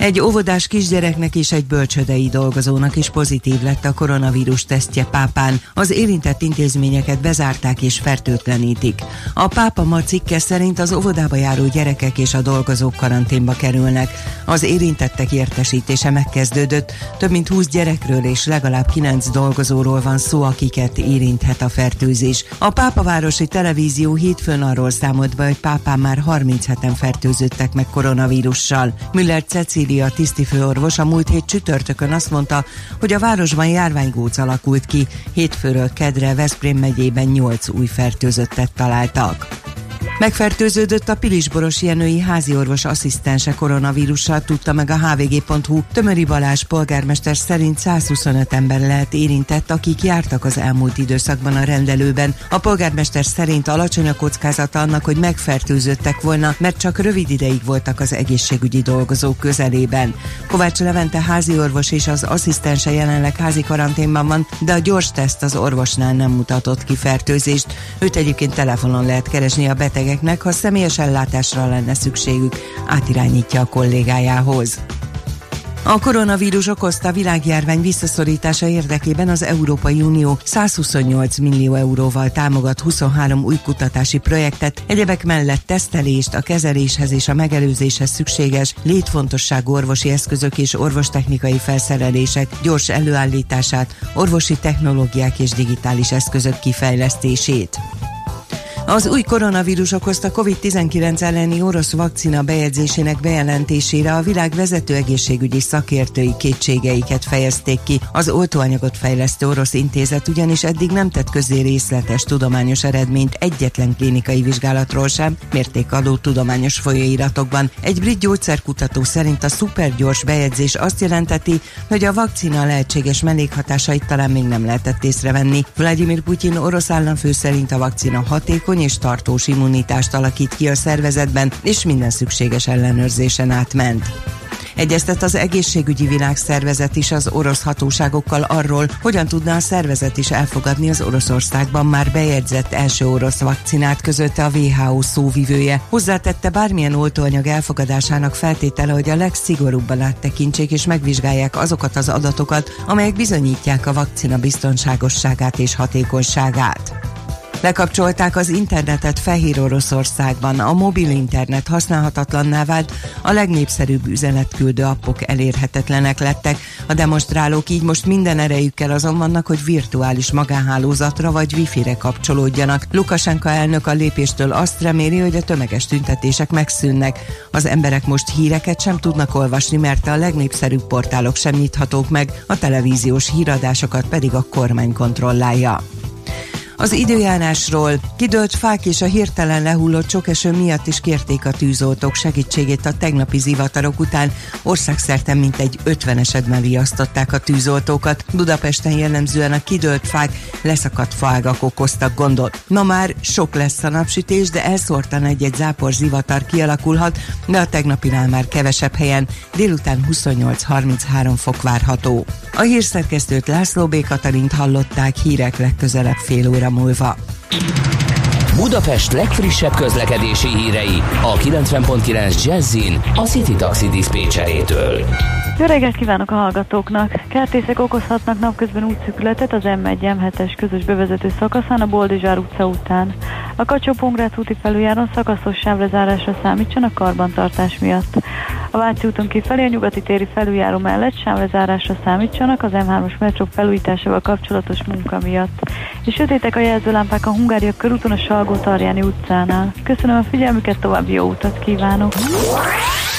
S6: Egy óvodás kisgyereknek és egy bölcsödei dolgozónak is pozitív lett a koronavírus tesztje pápán. Az érintett intézményeket bezárták és fertőtlenítik. A pápa ma cikke szerint az óvodába járó gyerekek és a dolgozók karanténba kerülnek. Az érintettek értesítése megkezdődött. Több mint 20 gyerekről és legalább 9 dolgozóról van szó, akiket érinthet a fertőzés. A pápavárosi televízió hétfőn arról számolt be, hogy pápán már 37-en fertőzöttek meg koronavírussal. Müller Cecil Cecília tisztifőorvos a múlt hét csütörtökön azt mondta, hogy a városban járványgóc alakult ki, hétfőről kedre Veszprém megyében 8 új fertőzöttet találtak. Megfertőződött a Pilisboros Jenői háziorvos asszisztense koronavírussal, tudta meg a hvg.hu. Tömöri Balázs polgármester szerint 125 ember lehet érintett, akik jártak az elmúlt időszakban a rendelőben. A polgármester szerint alacsony a kockázata annak, hogy megfertőzöttek volna, mert csak rövid ideig voltak az egészségügyi dolgozók közelében. Kovács Levente háziorvos és az asszisztense jelenleg házi karanténban van, de a gyors teszt az orvosnál nem mutatott ki fertőzést. Őt egyébként telefonon lehet keresni a beteg betegeknek, ha személyes ellátásra lenne szükségük, átirányítja a kollégájához. A koronavírus okozta világjárvány visszaszorítása érdekében az Európai Unió 128 millió euróval támogat 23 új kutatási projektet, egyebek mellett tesztelést, a kezeléshez és a megelőzéshez szükséges létfontosságú orvosi eszközök és orvostechnikai felszerelések gyors előállítását, orvosi technológiák és digitális eszközök kifejlesztését. Az új koronavírus okozta COVID-19 elleni orosz vakcina bejegyzésének bejelentésére a világ vezető egészségügyi szakértői kétségeiket fejezték ki. Az oltóanyagot fejlesztő orosz intézet ugyanis eddig nem tett közé részletes tudományos eredményt egyetlen klinikai vizsgálatról sem, mértékadó tudományos folyóiratokban. Egy brit gyógyszerkutató szerint a szupergyors bejegyzés azt jelenteti, hogy a vakcina lehetséges mellékhatásait talán még nem lehetett észrevenni. Vladimir Putyin orosz államfő szerint a vakcina hatékony és tartós immunitást alakít ki a szervezetben, és minden szükséges ellenőrzésen átment. Egyeztet az egészségügyi világszervezet is az orosz hatóságokkal arról, hogyan tudna a szervezet is elfogadni az Oroszországban már bejegyzett első orosz vakcinát közötte a WHO szóvivője. Hozzátette bármilyen oltóanyag elfogadásának feltétele, hogy a legszigorúbban áttekintsék és megvizsgálják azokat az adatokat, amelyek bizonyítják a vakcina biztonságosságát és hatékonyságát. Lekapcsolták az internetet Fehér Oroszországban, a mobil internet használhatatlanná vált, a legnépszerűbb üzenetküldő appok elérhetetlenek lettek. A demonstrálók így most minden erejükkel azon vannak, hogy virtuális magánhálózatra vagy wifi-re kapcsolódjanak. Lukasenka elnök a lépéstől azt reméli, hogy a tömeges tüntetések megszűnnek. Az emberek most híreket sem tudnak olvasni, mert a legnépszerűbb portálok sem nyithatók meg, a televíziós híradásokat pedig a kormány kontrollálja. Az időjárásról kidőlt fák és a hirtelen lehullott sok eső miatt is kérték a tűzoltók segítségét a tegnapi zivatarok után. Országszerte mintegy 50 esetben riasztották a tűzoltókat. Budapesten jellemzően a kidőlt fák, leszakadt faágak okoztak gondot. Ma már sok lesz a napsütés, de elszórtan egy-egy zápor zivatar kialakulhat, de a tegnapinál már kevesebb helyen, délután 28-33 fok várható. A hírszerkesztőt László B. Katalint hallották hírek legközelebb fél óra múlva.
S1: Budapest legfrissebb közlekedési hírei a 90.9 Jazzin a City Taxi Dispécsejétől.
S7: Jó reggelt kívánok a hallgatóknak! Kertészek okozhatnak napközben útszükületet az M1 M7-es közös bevezető szakaszán a Boldizsár utca után. A kacsó úti felüljáron szakaszos sávlezárásra számítsanak karbantartás miatt. A Váci úton kifelé a nyugati téri felüljáró mellett sávlezárásra számítsanak az M3-as metró felújításával kapcsolatos munka miatt. És sötétek a jelzőlámpák a Hungária körúton a Salgó Tarjáni utcánál. Köszönöm a figyelmüket, további jó utat kívánok!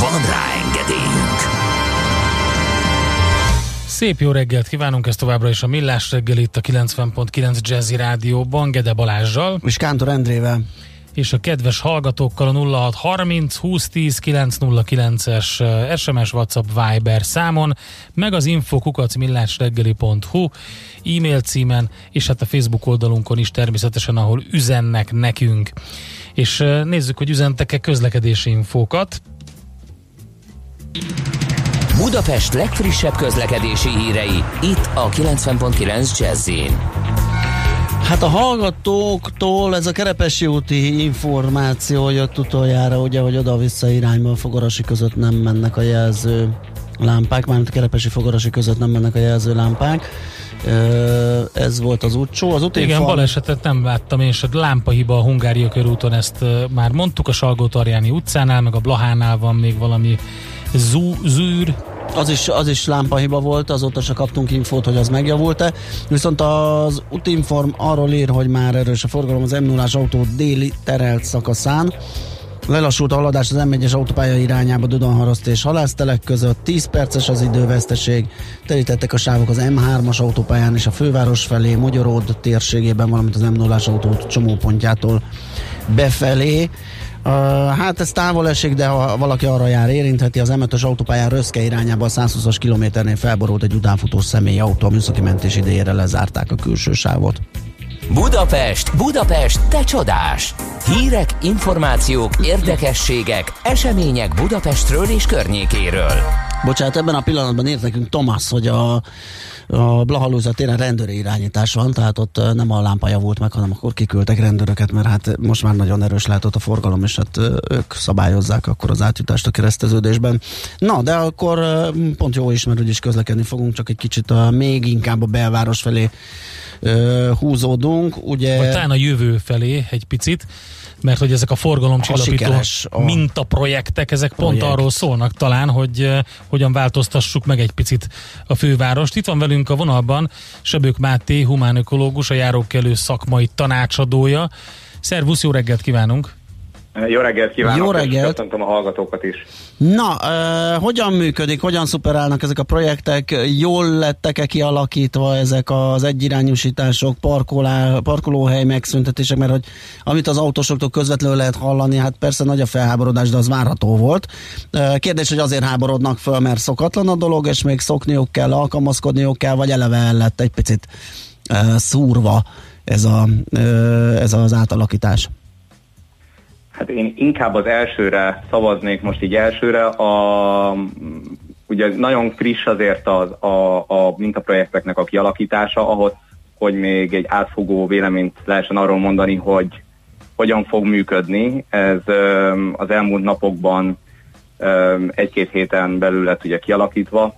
S8: Van rá engedélyünk!
S4: Szép jó reggelt kívánunk, ez továbbra is a Millás reggel itt a 90.9 Jazzy Rádióban, Gede Balázsjal.
S3: És Kántor Endrével.
S4: és a kedves hallgatókkal a 0630 2010 909-es SMS, WhatsApp, Viber számon, meg az infokukacmillásreggeli.hu e-mail címen, és hát a Facebook oldalunkon is természetesen, ahol üzennek nekünk. És nézzük, hogy üzentek-e közlekedési infókat.
S1: Budapest legfrissebb közlekedési hírei, itt a 90.9 jazz
S3: Hát a hallgatóktól ez a Kerepesi úti információ jött utoljára, ugye, hogy oda-vissza irányban Fogorasi között nem mennek a jelző lámpák, mármint a Kerepesi Fogorasi között nem mennek a jelző lámpák. Ez volt az útsó. Az
S4: úti Igen, balesetet nem láttam én se. Lámpahiba a Hungária körúton, ezt már mondtuk a salgó utcánál, meg a Blahánál van még valami zú, zűr,
S3: az is, az is lámpahiba volt, azóta se kaptunk infót, hogy az megjavult-e. Viszont az útinform arról ír, hogy már erős a forgalom az m 0 autó déli terelt szakaszán. Lelassult a haladás az M1-es autópálya irányába Dudonharaszt és Halásztelek között, 10 perces az időveszteség, terítettek a sávok az M3-as autópályán és a főváros felé, Magyaród térségében, valamint az m 0 autó csomópontjától befelé. Uh, hát ez távol esik, de ha valaki arra jár, érintheti az M5-ös autópályán Röszke irányába a 120-as kilométernél felborult egy utánfutós személyautó, a műszaki mentés idejére lezárták a külső sávot.
S1: Budapest, Budapest, te csodás! Hírek, információk, érdekességek, események Budapestről és környékéről.
S3: Bocsánat, ebben a pillanatban ért nekünk Tomasz, hogy a a Blahalúza téren rendőri irányítás van, tehát ott nem a lámpa javult meg, hanem akkor kiküldtek rendőröket, mert hát most már nagyon erős lehet ott a forgalom, és hát ők szabályozzák akkor az átjutást a kereszteződésben. Na, de akkor pont jó is, mert úgyis közlekedni fogunk, csak egy kicsit a, még inkább a belváros felé húzódunk. Ugye...
S4: Vagy talán a jövő felé egy picit mert hogy ezek a forgalomcsillapító a mintaprojektek, ezek projekt. pont arról szólnak talán, hogy uh, hogyan változtassuk meg egy picit a fővárost. Itt van velünk a vonalban Sebők Máté, humánökológus, a járókelő szakmai tanácsadója. Szervusz, jó reggelt kívánunk!
S9: Jó reggelt kívánok,
S3: Jó reggelt.
S9: köszöntöm a hallgatókat is.
S3: Na, uh, hogyan működik, hogyan szuperálnak ezek a projektek? Jól lettek-e kialakítva ezek az egyirányúsítások, parkolá, parkolóhely megszüntetések, mert hogy amit az autósoktól közvetlenül lehet hallani, hát persze nagy a felháborodás, de az várható volt. Uh, kérdés, hogy azért háborodnak föl, mert szokatlan a dolog, és még szokniuk kell, alkalmazkodniuk kell, vagy eleve el lett egy picit uh, szúrva ez, a, uh, ez az átalakítás?
S9: Hát én inkább az elsőre szavaznék most így elsőre. A, ugye nagyon friss azért az, a, a mintaprojekteknek a kialakítása, ahhoz, hogy még egy átfogó véleményt lehessen arról mondani, hogy hogyan fog működni. Ez az elmúlt napokban egy-két héten belül lett ugye kialakítva,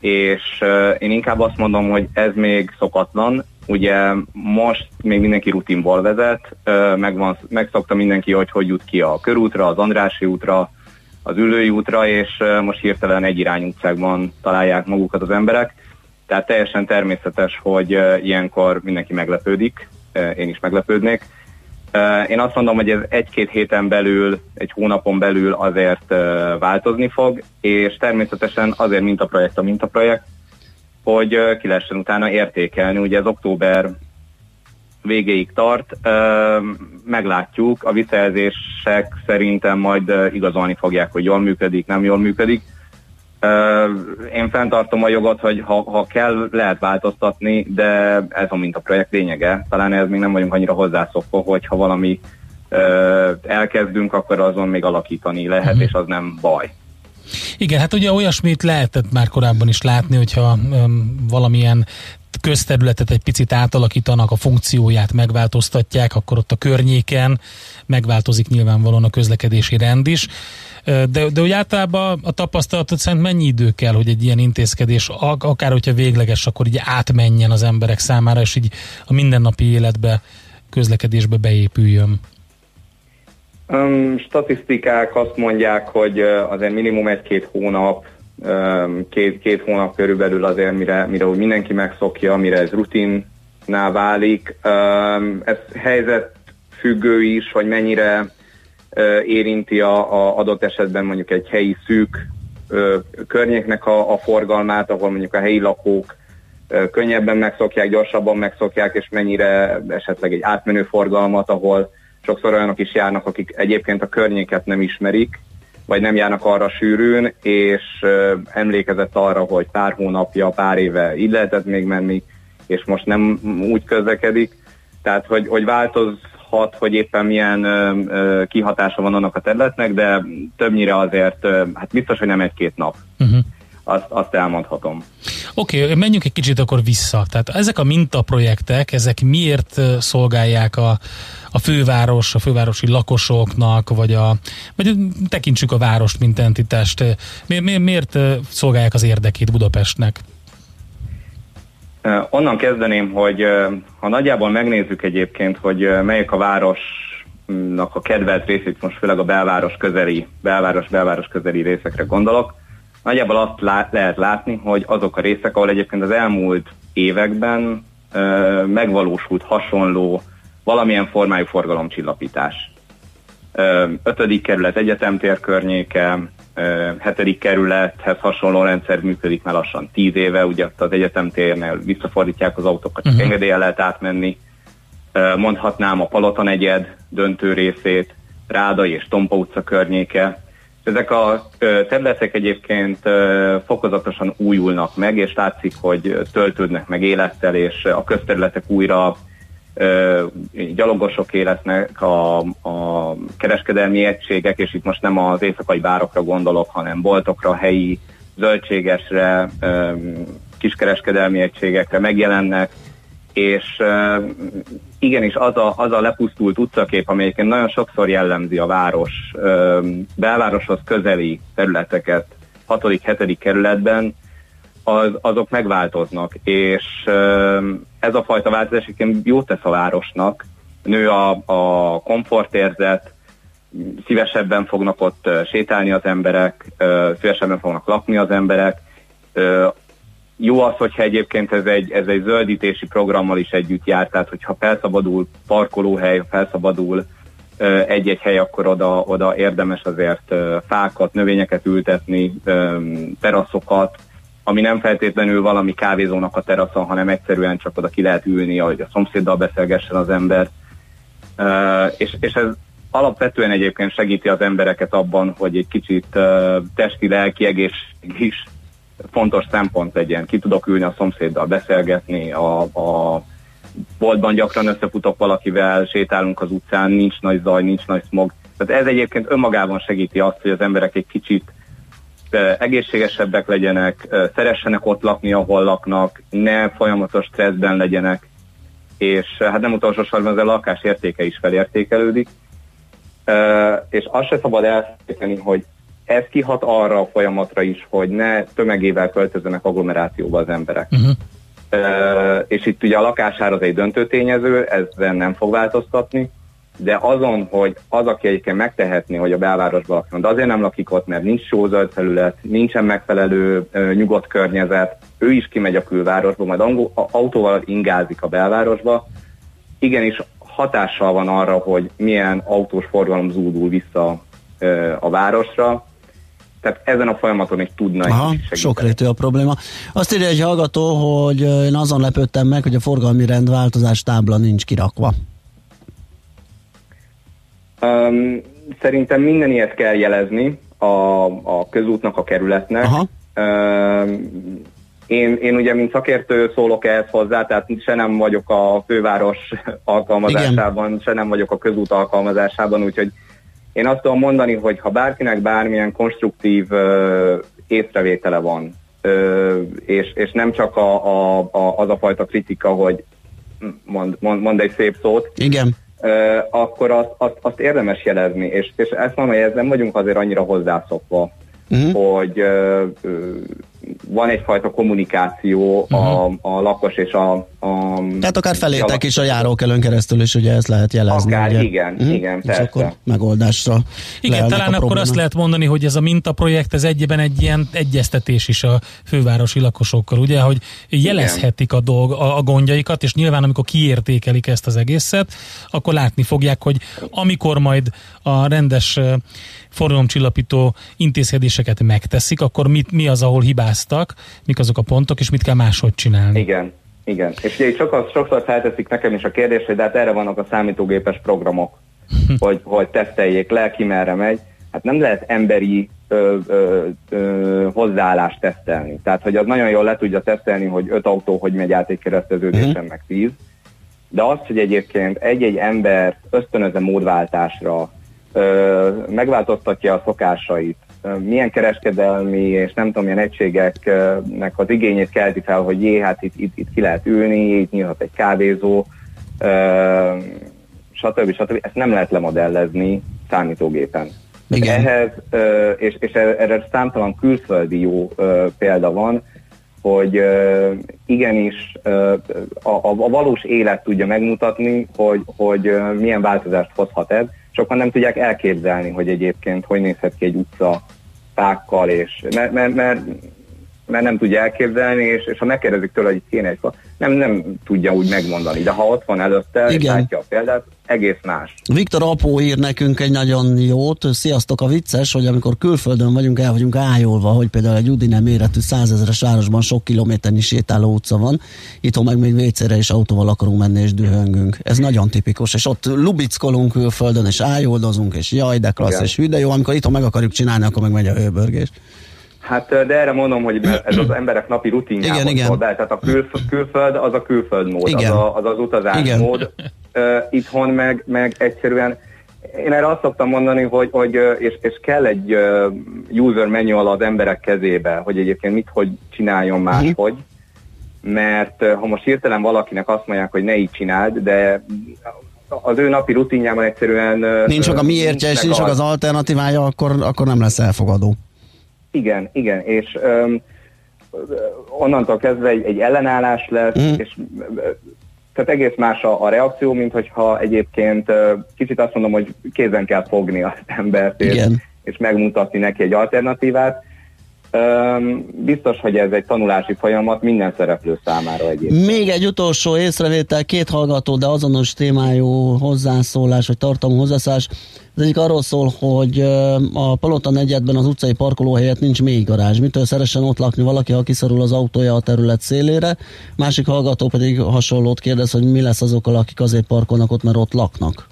S9: és én inkább azt mondom, hogy ez még szokatlan, Ugye most még mindenki rutinból vezet, megvan, megszokta mindenki, hogy hogy jut ki a körútra, az Andrási útra, az Ülői útra, és most hirtelen egy irány utcákban találják magukat az emberek. Tehát teljesen természetes, hogy ilyenkor mindenki meglepődik, én is meglepődnék. Én azt mondom, hogy ez egy-két héten belül, egy hónapon belül azért változni fog, és természetesen azért mintaprojekt a mintaprojekt, hogy ki lehessen utána értékelni. Ugye ez október végéig tart, meglátjuk, a visszajelzések szerintem majd igazolni fogják, hogy jól működik, nem jól működik. Én fenntartom a jogot, hogy ha, ha kell, lehet változtatni, de ez a mint a projekt lényege. Talán ez még nem vagyunk annyira hozzászokva, hogy ha valami elkezdünk, akkor azon még alakítani lehet, uh-huh. és az nem baj.
S4: Igen, hát ugye olyasmit lehetett már korábban is látni, hogyha um, valamilyen közterületet egy picit átalakítanak, a funkcióját megváltoztatják, akkor ott a környéken megváltozik nyilvánvalóan a közlekedési rend is. De, de úgy általában a tapasztalatot szerint mennyi idő kell, hogy egy ilyen intézkedés, akár hogyha végleges, akkor így átmenjen az emberek számára, és így a mindennapi életbe, közlekedésbe beépüljön?
S9: Um, statisztikák azt mondják, hogy azért minimum egy-két hónap, um, két, két hónap körülbelül azért, mire, mire úgy mindenki megszokja, mire ez rutinná válik. Um, ez helyzet függő is, hogy mennyire uh, érinti a, a adott esetben mondjuk egy helyi szűk uh, környéknek a, a forgalmát, ahol mondjuk a helyi lakók könnyebben megszokják, gyorsabban megszokják, és mennyire esetleg egy átmenő forgalmat, ahol sokszor olyanok is járnak, akik egyébként a környéket nem ismerik, vagy nem járnak arra sűrűn, és emlékezett arra, hogy pár hónapja, pár éve így lehetett még menni, és most nem úgy közlekedik. Tehát, hogy, hogy változhat, hogy éppen milyen ö, ö, kihatása van annak a területnek, de többnyire azért, ö, hát biztos, hogy nem egy-két nap. Uh-huh. Azt, azt elmondhatom.
S4: Oké, okay, menjünk egy kicsit akkor vissza. Tehát ezek a mintaprojektek, ezek miért szolgálják a, a főváros, a fővárosi lakosoknak, vagy, a, vagy tekintsük a várost, mint entitást. Miért, miért, miért szolgálják az érdekét Budapestnek?
S9: Onnan kezdeném, hogy ha nagyjából megnézzük egyébként, hogy melyik a városnak a kedvelt részét, most főleg a belváros közeli, belváros-belváros közeli részekre gondolok, nagyjából azt lát, lehet látni, hogy azok a részek, ahol egyébként az elmúlt években megvalósult hasonló valamilyen formájú forgalomcsillapítás. Ötödik kerület egyetemtér környéke, hetedik kerülethez hasonló rendszer működik már lassan tíz éve, ugye az egyetemtérnél visszafordítják az autókat, csak uh-huh. engedélye lehet átmenni. Mondhatnám a Palota negyed döntő részét, Ráda és Tompa utca környéke, ezek a területek egyébként fokozatosan újulnak meg, és látszik, hogy töltődnek meg élettel, és a közterületek újra gyalogosok életnek, a, a kereskedelmi egységek, és itt most nem az éjszakai bárokra gondolok, hanem boltokra, helyi zöldségesre, kiskereskedelmi egységekre megjelennek, és igenis az a, az a lepusztult utcakép, amelyeken nagyon sokszor jellemzi a város belvároshoz közeli területeket 6.-7. kerületben, az, azok megváltoznak, és ez a fajta változás egyébként jót tesz a városnak, nő a, a komfortérzet, szívesebben fognak ott sétálni az emberek, szívesebben fognak lakni az emberek, jó az, hogyha egyébként ez egy, ez egy zöldítési programmal is együtt jár, tehát hogyha felszabadul parkolóhely, felszabadul egy-egy hely, akkor oda, oda érdemes azért fákat, növényeket ültetni, teraszokat, ami nem feltétlenül valami kávézónak a teraszon, hanem egyszerűen csak oda ki lehet ülni, ahogy a szomszéddal beszélgessen az ember. És, és ez alapvetően egyébként segíti az embereket abban, hogy egy kicsit testi-lelki egészség is fontos szempont legyen. Ki tudok ülni a szomszéddal beszélgetni, a, a boltban gyakran összefutok valakivel, sétálunk az utcán, nincs nagy zaj, nincs nagy smog. Tehát ez egyébként önmagában segíti azt, hogy az emberek egy kicsit egészségesebbek legyenek, szeressenek ott lakni, ahol laknak, ne folyamatos stresszben legyenek, és hát nem utolsó sorban az a lakás értéke is felértékelődik. És azt se szabad elfelejteni, hogy ez kihat arra a folyamatra is, hogy ne tömegével költözzenek agglomerációba az emberek. Uh-huh. Uh, és itt ugye a lakásár az egy döntő tényező, ezzel nem fog változtatni, de azon, hogy az, aki egyébként megtehetné, hogy a belvárosban lakjon, de azért nem lakik ott, mert nincs sózöld felület, nincsen megfelelő uh, nyugodt környezet, ő is kimegy a külvárosba, majd angol, autóval ingázik a belvárosba, igenis hatással van arra, hogy milyen autós forgalom zúdul vissza uh, a városra, tehát ezen a folyamaton is tudna Aha,
S3: segíteni. Sokrétű a probléma. Azt írja egy hallgató, hogy én azon lepődtem meg, hogy a forgalmi rendváltozás tábla nincs kirakva.
S9: Um, szerintem minden ilyet kell jelezni a, a közútnak, a kerületnek. Aha. Um, én, én ugye, mint szakértő szólok ehhez hozzá, tehát se nem vagyok a főváros alkalmazásában, Igen. se nem vagyok a közút alkalmazásában, úgyhogy én azt tudom mondani, hogy ha bárkinek bármilyen konstruktív uh, észrevétele van, uh, és, és nem csak a, a, a, az a fajta kritika, hogy mond, mond, mond egy szép szót,
S3: Igen.
S9: Akkor azt, azt, azt érdemes jelezni, és, és ezt mondom, hogy ez nem vagyunk azért annyira hozzászokva, uh-huh. hogy van egyfajta kommunikáció uh-huh. a, mhm. a lakos és a, a...
S3: Tehát akár felétek is a járókelőn keresztül is ugye ezt lehet jelezni.
S9: Akár,
S3: ugye?
S9: igen, uh-huh. igen, persze. És akkor
S3: megoldásra
S4: Igen, talán akkor azt lehet mondani, hogy ez a mintaprojekt, ez egyben egy ilyen egyeztetés is a fővárosi lakosokkal, ugye, hogy jelezhetik a, dolg, a, a gondjaikat, és nyilván amikor kiértékelik ezt az egészet, akkor látni fogják, hogy amikor majd a rendes forgalomcsillapító intézkedéseket megteszik, akkor mit, mi az, ahol hibáztak, mik azok a pontok, és mit kell máshogy csinálni.
S9: Igen, igen. És ugye sokszor, sokszor felteszik nekem is a kérdést, hogy de hát erre vannak a számítógépes programok. hogy, hogy teszteljék le, ki merre megy. Hát nem lehet emberi ö, ö, ö, hozzáállást tesztelni. Tehát, hogy az nagyon jól le tudja tesztelni, hogy öt autó hogy megy át egy kereszteződésen, uh-huh. meg tíz. De az, hogy egyébként egy-egy ember ösztönöze módváltásra, ö, megváltoztatja a szokásait, milyen kereskedelmi és nem tudom, milyen egységeknek az igényét kelti fel, hogy jé, hát itt, itt, itt ki lehet ülni, itt nyílhat egy kávézó, stb. stb. Ezt nem lehet lemodellezni számítógépen. Igen. Ehhez, és, és erre számtalan külföldi jó példa van, hogy igenis a, a valós élet tudja megmutatni, hogy, hogy milyen változást hozhat ez. Sokan nem tudják elképzelni, hogy egyébként hogy nézhet ki egy utca fákkal, és mert, mert, mert mert nem tudja elképzelni, és, és ha megkérdezik tőle, hogy kéne egy fa, nem, nem tudja úgy megmondani, de ha ott van előtte, Igen. látja a példát, egész más.
S3: Viktor Apó ír nekünk egy nagyon jót, sziasztok a vicces, hogy amikor külföldön vagyunk, el vagyunk ájolva, hogy például egy Udine méretű százezeres városban sok kilométernyi sétáló utca van, itthon meg még vécére és autóval akarunk menni és dühöngünk. Ez nagyon tipikus, és ott lubickolunk külföldön, és ájoldozunk, és jaj, de klassz, Igen. és hű, de jó, amikor itthon meg akarjuk csinálni, akkor meg megy a hőbörgés.
S9: Hát, de erre mondom, hogy ez az emberek napi rutinjában igen, igen. be. Tehát a külf- külföld az a külföld mód, igen. az, a, az az utazás igen. mód. Uh, itthon meg, meg egyszerűen én erre azt szoktam mondani, hogy, hogy és, és kell egy user manual az emberek kezébe, hogy egyébként mit, hogy csináljon máshogy. Mert ha most hirtelen valakinek azt mondják, hogy ne így csináld, de az ő napi rutinjában egyszerűen...
S3: Nincs csak a miértje, és nincs csak az alternatívája, akkor, akkor nem lesz elfogadó.
S9: Igen, igen, és um, onnantól kezdve egy, egy ellenállás lesz, mm. és tehát egész más a, a reakció, mint hogyha egyébként kicsit azt mondom, hogy kézen kell fogni az embert, és, és megmutatni neki egy alternatívát. Biztos, hogy ez egy tanulási folyamat minden szereplő számára egyébként.
S3: Még egy utolsó észrevétel, két hallgató, de azonos témájú hozzászólás, vagy tartalmú hozzászólás. Az egyik arról szól, hogy a Palota negyedben az utcai parkoló helyett nincs még garázs. Mitől szeressen ott lakni valaki, ha kiszorul az autója a terület szélére? Másik hallgató pedig hasonlót kérdez, hogy mi lesz azokkal, akik azért parkolnak ott, mert ott laknak.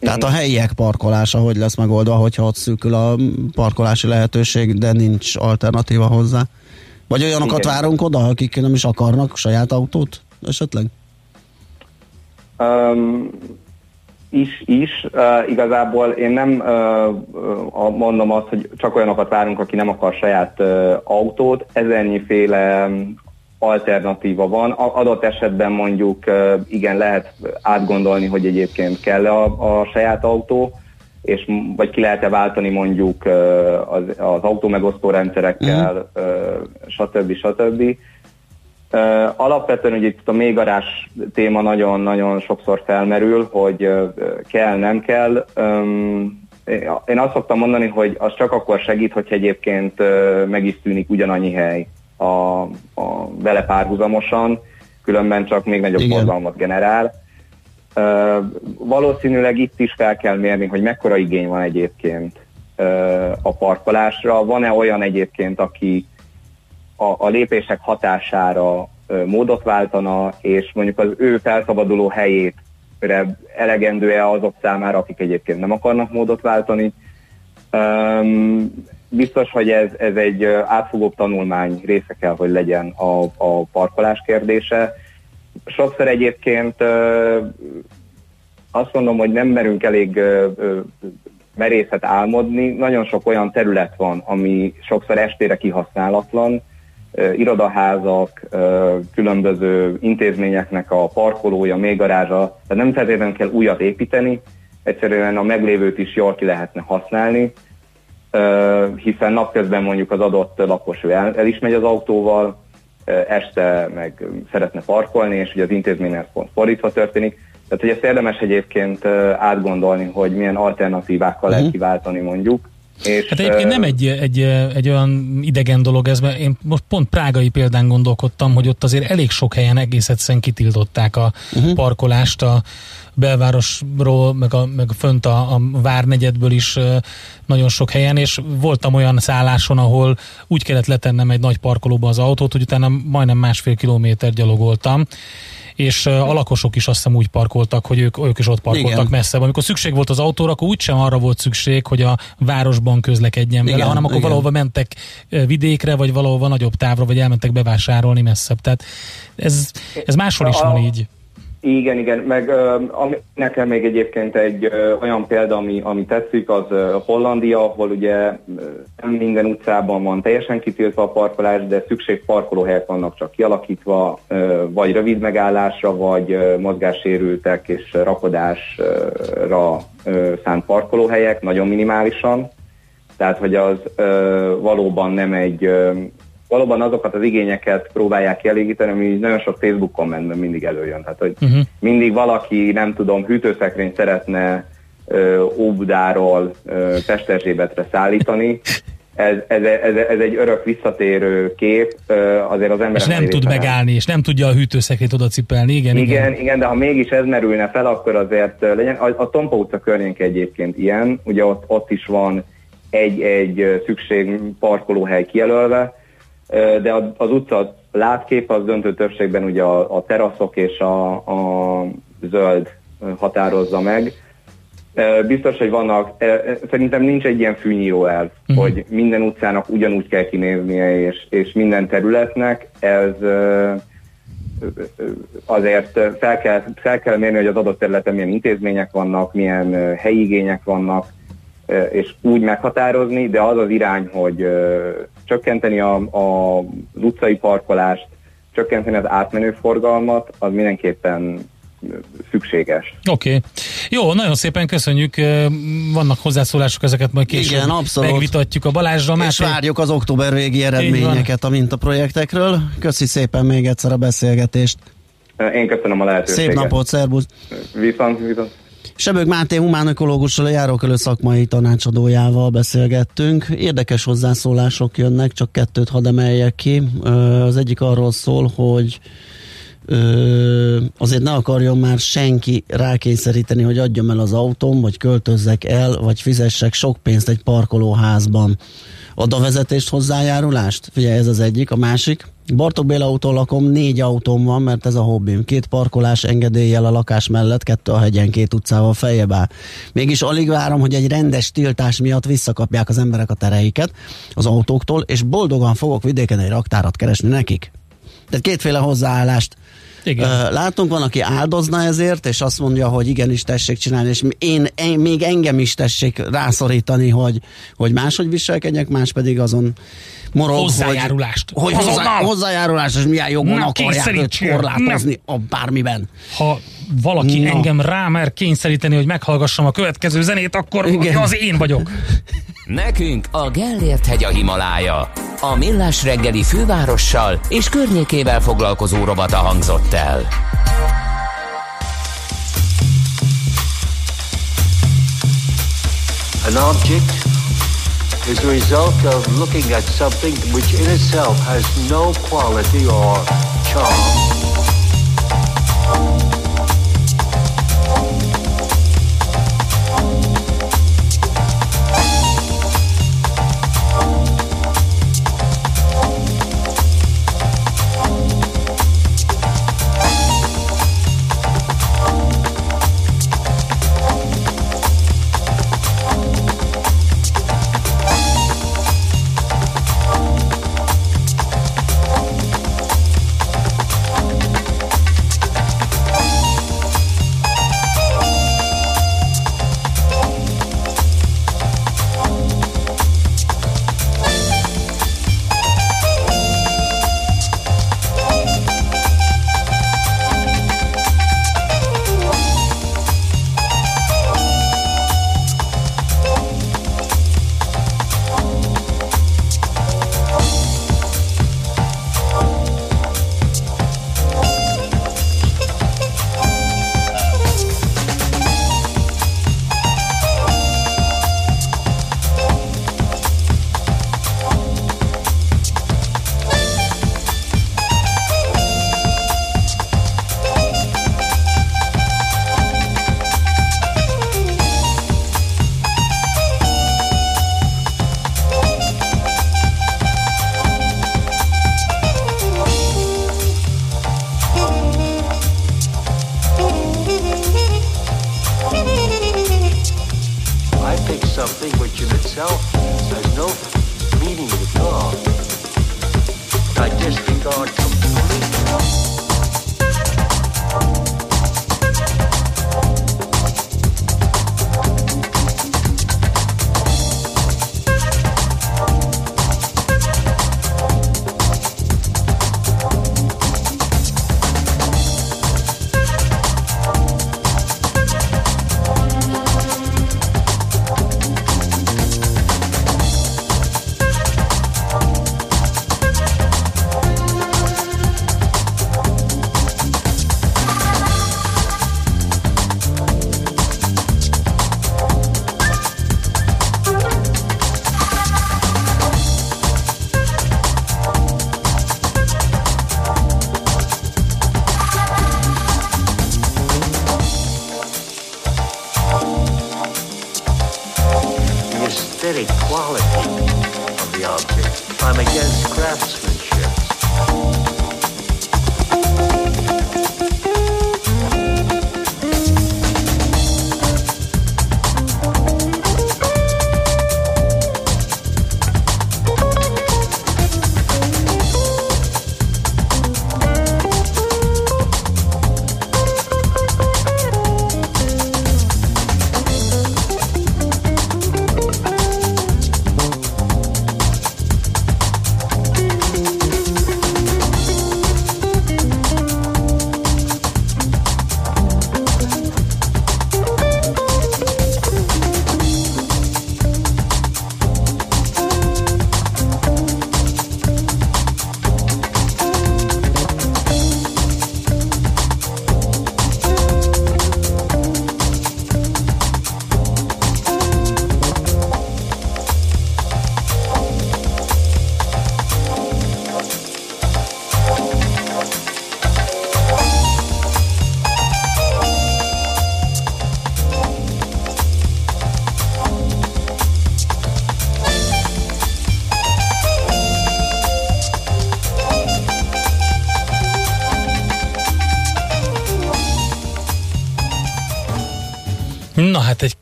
S3: Tehát a helyiek parkolása hogy lesz megoldva, hogyha ott szűkül a parkolási lehetőség, de nincs alternatíva hozzá? Vagy olyanokat Igen. várunk oda, akik nem is akarnak saját autót esetleg?
S9: Um, is, is. Uh, igazából én nem uh, mondom azt, hogy csak olyanokat várunk, aki nem akar saját uh, autót. Ezernyiféle alternatíva van. Adott esetben mondjuk igen, lehet átgondolni, hogy egyébként kell a, a saját autó, és vagy ki lehet-e váltani mondjuk az, az autómegosztó rendszerekkel, uh-huh. stb. stb. Alapvetően ugye itt a mélygarás téma nagyon-nagyon sokszor felmerül, hogy kell, nem kell. Én azt szoktam mondani, hogy az csak akkor segít, hogyha egyébként meg is tűnik ugyanannyi hely a, a vele párhuzamosan, különben csak még nagyobb forgalmat generál. Uh, valószínűleg itt is fel kell mérni, hogy mekkora igény van egyébként uh, a parkolásra. Van-e olyan egyébként, aki a, a lépések hatására uh, módot váltana, és mondjuk az ő felszabaduló helyét elegendő-e azok számára, akik egyébként nem akarnak módot váltani. Um, biztos, hogy ez, ez egy átfogóbb tanulmány része kell, hogy legyen a, a parkolás kérdése. Sokszor egyébként azt mondom, hogy nem merünk elég merészet álmodni. Nagyon sok olyan terület van, ami sokszor estére kihasználatlan, irodaházak, különböző intézményeknek a parkolója, még garázsa, tehát nem feltétlenül kell újat építeni, egyszerűen a meglévőt is jól ki lehetne használni, hiszen napközben mondjuk az adott lakos el, el is megy az autóval, este meg szeretne parkolni, és ugye az intézménynek pont fordítva történik. Tehát, hogy ezt érdemes egyébként átgondolni, hogy milyen alternatívákkal uh-huh. lehet mhm. kiváltani mondjuk. És,
S4: Hát egyébként nem egy, egy, egy olyan idegen dolog ez, mert én most pont prágai példán gondolkodtam, hogy ott azért elég sok helyen egész egyszerűen kitiltották a uh-huh. parkolást a belvárosról, meg, a, meg fönt a, a várnegyedből is nagyon sok helyen, és voltam olyan szálláson, ahol úgy kellett letennem egy nagy parkolóba az autót, hogy utána majdnem másfél kilométer gyalogoltam, és a lakosok is azt hiszem úgy parkoltak, hogy ők, ők is ott parkoltak Igen. messze. Amikor szükség volt az autóra, akkor úgysem arra volt szükség, hogy a városban közlekedjen vele, hanem akkor Igen. valahova mentek vidékre, vagy valahova nagyobb távra, vagy elmentek bevásárolni messzebb. Tehát ez, ez máshol is van így.
S9: Igen, igen, meg ami nekem még egyébként egy ö, olyan példa, ami, ami tetszik, az ö, Hollandia, ahol ugye nem minden utcában van teljesen kitiltva a parkolás, de szükség parkolóhelyek vannak csak kialakítva, ö, vagy rövid megállásra, vagy ö, mozgássérültek és rakodásra ö, szánt parkolóhelyek, nagyon minimálisan. Tehát, hogy az ö, valóban nem egy ö, valóban azokat az igényeket próbálják kielégíteni, ami nagyon sok Facebook kommentben mindig előjön. Tehát, hogy uh-huh. mindig valaki, nem tudom, hűtőszekrényt szeretne ö, Óbudáról ö, Pesterzsébetre szállítani, ez, ez, ez, ez egy örök visszatérő kép, azért az ember...
S4: És nem tud megállni, és nem tudja a hűtőszekrét oda cipelni, igen,
S9: igen. Igen, igen, de ha mégis ez merülne fel, akkor azért legyen... A, a Tompa utca környéke egyébként ilyen, ugye ott, ott is van egy-egy szükség parkolóhely kijelölve, de az utca látkép az döntő többségben ugye a, a teraszok és a, a zöld határozza meg. Biztos, hogy vannak, szerintem nincs egy ilyen fűnyíró el, uh-huh. hogy minden utcának ugyanúgy kell kinéznie, és, és minden területnek ez azért fel kell, fel kell mérni, hogy az adott területen milyen intézmények vannak, milyen helyi igények vannak, és úgy meghatározni, de az az irány, hogy csökkenteni a, a, az utcai parkolást, csökkenteni az átmenő forgalmat, az mindenképpen szükséges.
S4: Oké. Okay. Jó, nagyon szépen köszönjük. Vannak hozzászólások, ezeket majd később Igen, abszolút. megvitatjuk a Balázsra.
S3: És Máté... várjuk az október végi eredményeket a mintaprojektekről. Köszi szépen még egyszer a beszélgetést.
S9: Én köszönöm a lehetőséget.
S3: Szép napot, szervusz!
S9: Viszont, viszont.
S3: Sebők Máté humánökológussal, a járókelő szakmai tanácsadójával beszélgettünk. Érdekes hozzászólások jönnek, csak kettőt hadd emeljek ki. Az egyik arról szól, hogy azért ne akarjon már senki rákényszeríteni, hogy adjam el az autóm, vagy költözzek el, vagy fizessek sok pénzt egy parkolóházban. Odavezetést hozzájárulást? Figyelj, ez az egyik. A másik, Bartók Béla autó lakom, négy autóm van, mert ez a hobbim. Két parkolás engedéllyel a lakás mellett, kettő a hegyen, két utcával feljebb áll. Mégis alig várom, hogy egy rendes tiltás miatt visszakapják az emberek a tereiket az autóktól, és boldogan fogok vidéken egy raktárat keresni nekik. Tehát kétféle hozzáállást igen. Látunk, van, aki áldozna ezért, és azt mondja, hogy igenis tessék csinálni, és én, én még engem is tessék rászorítani, hogy, hogy máshogy viselkedjek, más pedig azon morog,
S4: hozzájárulást.
S3: Hogy, hogy hozzá, hozzájárulást, és milyen jogon Na, akarják őt korlátozni a bármiben.
S4: Ha valaki Na. engem rámer kényszeríteni, hogy meghallgassam a következő zenét, akkor Igen. az én vagyok.
S1: Nekünk a Gellért hegy a Himalája. A Millás reggeli fővárossal és környékével foglalkozó robata hangzott el.
S10: An object is a result of looking at something which in itself has no quality or charm.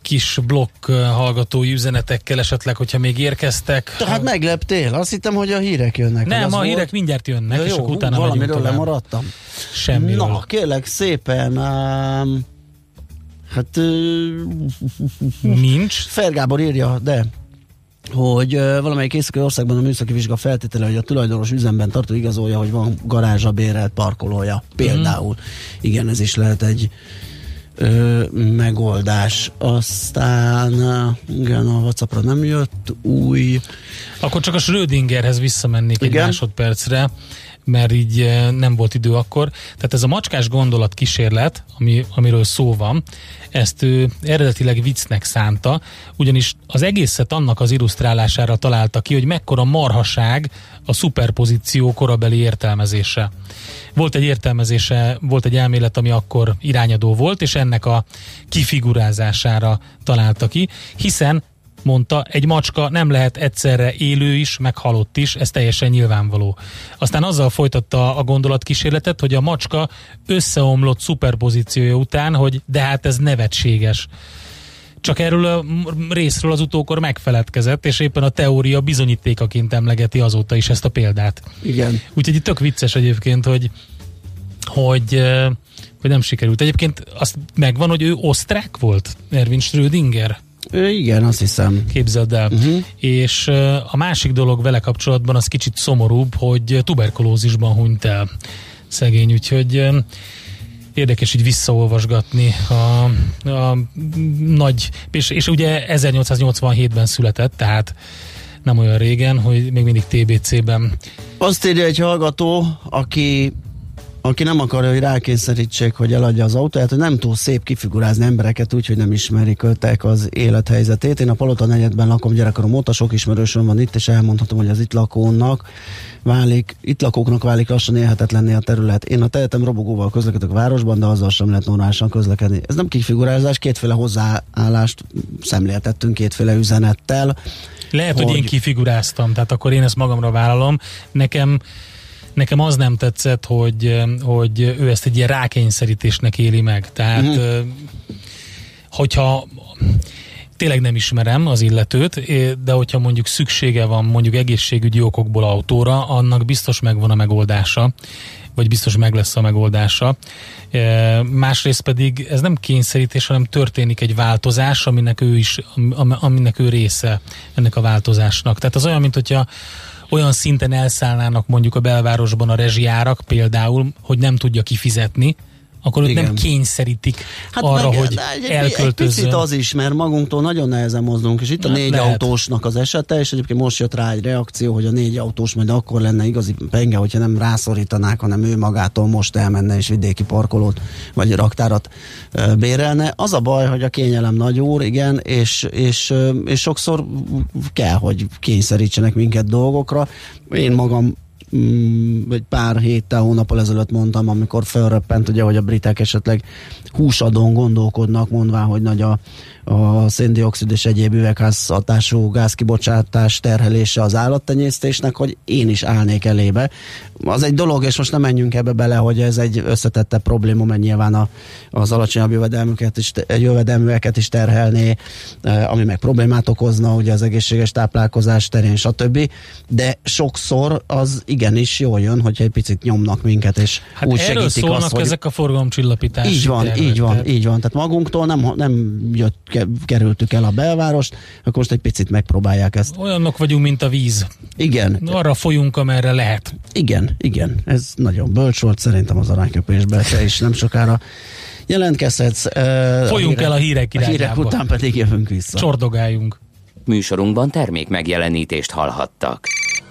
S4: Kis blokk hallgatói üzenetekkel esetleg, hogyha még érkeztek.
S3: Tehát megleptél? Azt hittem, hogy a hírek jönnek.
S4: Nem, a
S3: volt.
S4: hírek mindjárt jönnek,
S3: Ja,
S4: és
S3: jó,
S4: akkor utána
S3: valamiről
S4: tovább.
S3: lemaradtam.
S4: Semmiről.
S3: Na, kérlek szépen, um, hát uh,
S4: Nincs.
S3: Fergábor írja, de hogy uh, valamelyik északi országban a műszaki vizsga feltétele, hogy a tulajdonos üzemben tartó igazolja, hogy van garázsa, bérelt parkolója. Például. Igen, ez is lehet egy ö, megoldás. Aztán igen, a Whatsappra nem jött új.
S4: Akkor csak a Schrödingerhez visszamennék egy
S3: Igen.
S4: másodpercre, mert így eh, nem volt idő akkor. Tehát ez a macskás gondolat kísérlet, ami, amiről szó van, ezt ő eredetileg viccnek szánta, ugyanis az egészet annak az illusztrálására találta ki, hogy mekkora marhaság a szuperpozíció korabeli értelmezése. Volt egy értelmezése, volt egy elmélet, ami akkor irányadó volt, és ennek a kifigurázására találta ki, hiszen mondta, egy macska nem lehet egyszerre élő is, meg halott is, ez teljesen nyilvánvaló. Aztán azzal folytatta a gondolatkísérletet, hogy a macska összeomlott szuperpozíciója után, hogy de hát ez nevetséges. Csak erről a részről az utókor megfeledkezett, és éppen a teória bizonyítékaként emlegeti azóta is ezt a példát.
S3: Igen.
S4: Úgyhogy itt tök vicces egyébként, hogy hogy, hogy nem sikerült. Egyébként azt megvan, hogy ő osztrák volt, Erwin Schrödinger.
S3: Igen, azt hiszem.
S4: Képzeld el. Uh-huh. És a másik dolog vele kapcsolatban az kicsit szomorúbb, hogy tuberkulózisban hunyt el szegény, úgyhogy érdekes így visszaolvasgatni a, a nagy, és, és ugye 1887-ben született, tehát nem olyan régen, hogy még mindig TBC-ben.
S3: Azt írja egy hallgató, aki aki nem akarja, hogy rákényszerítsék, hogy eladja az autóját, hogy nem túl szép kifigurázni embereket úgy, hogy nem ismerik öltek az élethelyzetét. Én a Palota negyedben lakom gyerekkorom óta, sok ismerősöm van itt, és elmondhatom, hogy az itt lakónak válik, itt lakóknak válik lassan élhetetlenné a terület. Én a tehetem robogóval közlekedek a városban, de azzal sem lehet normálisan közlekedni. Ez nem kifigurázás, kétféle hozzáállást szemléltettünk kétféle üzenettel.
S4: Lehet, hogy, hogy én kifiguráztam, tehát akkor én ezt magamra vállalom. Nekem nekem az nem tetszett, hogy, hogy ő ezt egy ilyen rákényszerítésnek éli meg. Tehát, mm-hmm. hogyha tényleg nem ismerem az illetőt, de hogyha mondjuk szüksége van mondjuk egészségügyi okokból autóra, annak biztos megvan a megoldása, vagy biztos meg lesz a megoldása. Másrészt pedig ez nem kényszerítés, hanem történik egy változás, aminek ő is, aminek ő része ennek a változásnak. Tehát az olyan, mint hogyha olyan szinten elszállnának mondjuk a belvárosban a rezsiárak például, hogy nem tudja kifizetni, akkor őt nem kényszerítik hát arra, meg, hogy egy, elköltözzön.
S3: Egy picit az is, mert magunktól nagyon nehezen mozdulunk, és itt a négy lehet. autósnak az esete, és egyébként most jött rá egy reakció, hogy a négy autós majd akkor lenne igazi penge, hogyha nem rászorítanák, hanem ő magától most elmenne és vidéki parkolót vagy raktárat bérelne. Az a baj, hogy a kényelem nagy úr, igen, és, és, és sokszor kell, hogy kényszerítsenek minket dolgokra. Én magam egy pár héttel, hónappal ezelőtt mondtam, amikor felröppent, ugye, hogy a britek esetleg húsadón gondolkodnak, mondván, hogy nagy a, a széndiokszid és egyéb üvegházhatású gázkibocsátás terhelése az állattenyésztésnek, hogy én is állnék elébe. Az egy dolog, és most nem menjünk ebbe bele, hogy ez egy összetette probléma, mert nyilván a, az alacsonyabb jövedelmüket is, jövedelműeket is terhelné, ami meg problémát okozna, ugye az egészséges táplálkozás terén, stb. De sokszor az igenis jól jön, hogyha egy picit nyomnak minket, és
S4: hát
S3: úgy
S4: erről
S3: segítik
S4: szólnak
S3: azt, hogy...
S4: ezek a forgalomcsillapítási
S3: Így van,
S4: tervek,
S3: így van,
S4: tehát-
S3: így van. Tehát magunktól nem, nem jött, kerültük el a belvárost, akkor most egy picit megpróbálják ezt.
S4: Olyanok vagyunk, mint a víz.
S3: Igen,
S4: Arra folyunk, amerre lehet.
S3: igen, igen. Ez nagyon bölcs volt, szerintem az arányköpésben te is nem sokára jelentkezhetsz. Uh,
S4: Folyjunk el a hírek
S3: A hírek
S4: irányába.
S3: után pedig jövünk vissza.
S4: Csordogáljunk.
S1: Műsorunkban termék megjelenítést hallhattak.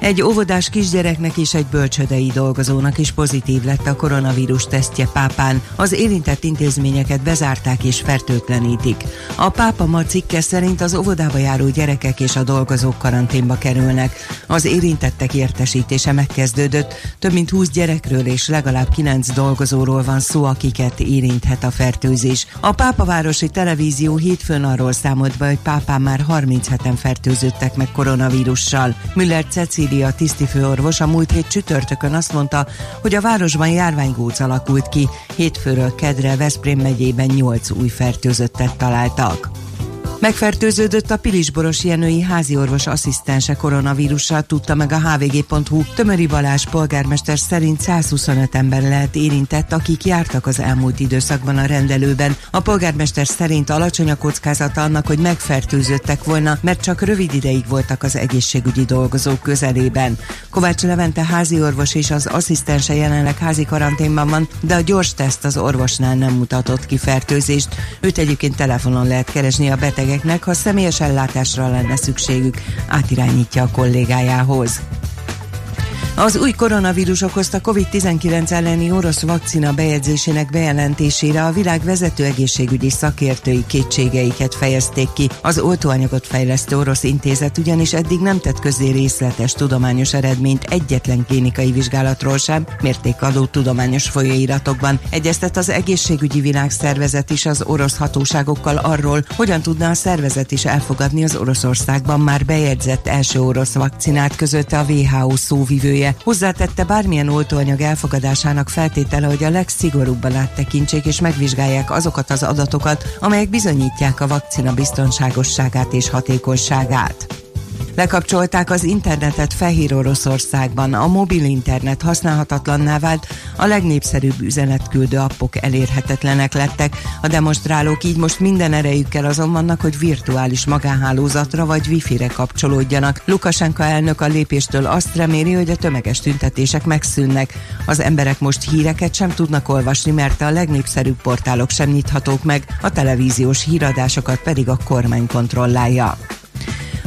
S6: Egy óvodás kisgyereknek és egy bölcsödei dolgozónak is pozitív lett a koronavírus tesztje Pápán. Az érintett intézményeket bezárták és fertőtlenítik. A Pápa ma cikke szerint az óvodába járó gyerekek és a dolgozók karanténba kerülnek. Az érintettek értesítése megkezdődött. Több mint 20 gyerekről és legalább 9 dolgozóról van szó, akiket érinthet a fertőzés. A Pápavárosi Televízió hétfőn arról számolt be, hogy Pápán már 37-en fertőzöttek meg koronavírussal. Müller Cecília tisztifőorvos a múlt hét csütörtökön azt mondta, hogy a városban járványgóc alakult ki. Hétfőről kedre Veszprém megyében 8 új fertőzöttet találtak. Megfertőződött a Pilisboros Jenői háziorvos asszisztense koronavírussal, tudta meg a hvg.hu. Tömöri Balázs polgármester szerint 125 ember lehet érintett, akik jártak az elmúlt időszakban a rendelőben. A polgármester szerint alacsony a kockázata annak, hogy megfertőzöttek volna, mert csak rövid ideig voltak az egészségügyi dolgozók közelében. Kovács Levente háziorvos és az asszisztense jelenleg házi karanténban van, de a gyors teszt az orvosnál nem mutatott ki fertőzést. Őt egyébként telefonon lehet keresni a betegeknek, ha személyes ellátásra lenne szükségük, átirányítja a kollégájához. Az új koronavírus okozta COVID-19 elleni orosz vakcina bejegyzésének bejelentésére a világ vezető egészségügyi szakértői kétségeiket fejezték ki. Az oltóanyagot fejlesztő orosz intézet ugyanis eddig nem tett közé részletes tudományos eredményt egyetlen klinikai vizsgálatról sem, mértékadó tudományos folyóiratokban. Egyeztet az egészségügyi világszervezet is az orosz hatóságokkal arról, hogyan tudna a szervezet is elfogadni az Oroszországban már bejegyzett első orosz vakcinát közötte a WHO szóvivője. Hozzátette bármilyen oltóanyag elfogadásának feltétele, hogy a legszigorúbban áttekintsék és megvizsgálják azokat az adatokat, amelyek bizonyítják a vakcina biztonságosságát és hatékonyságát. Lekapcsolták az internetet Fehér Oroszországban, a mobil internet használhatatlanná vált, a legnépszerűbb üzenetküldő appok elérhetetlenek lettek. A demonstrálók így most minden erejükkel azon vannak, hogy virtuális magánhálózatra vagy wifi-re kapcsolódjanak. Lukasenka elnök a lépéstől azt reméli, hogy a tömeges tüntetések megszűnnek. Az emberek most híreket sem tudnak olvasni, mert a legnépszerűbb portálok sem nyithatók meg, a televíziós híradásokat pedig a kormány kontrollálja.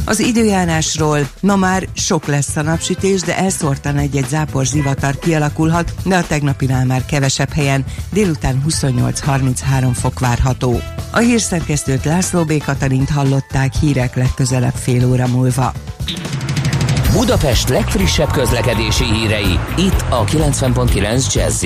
S6: Az időjárásról ma már sok lesz a napsütés, de elszórtan egy-egy zápor zivatar kialakulhat, de a tegnapinál már kevesebb helyen, délután 28-33 fok várható. A hírszerkesztőt László B. Katalint hallották hírek legközelebb fél óra múlva.
S1: Budapest legfrissebb közlekedési hírei, itt a 90.9 jazz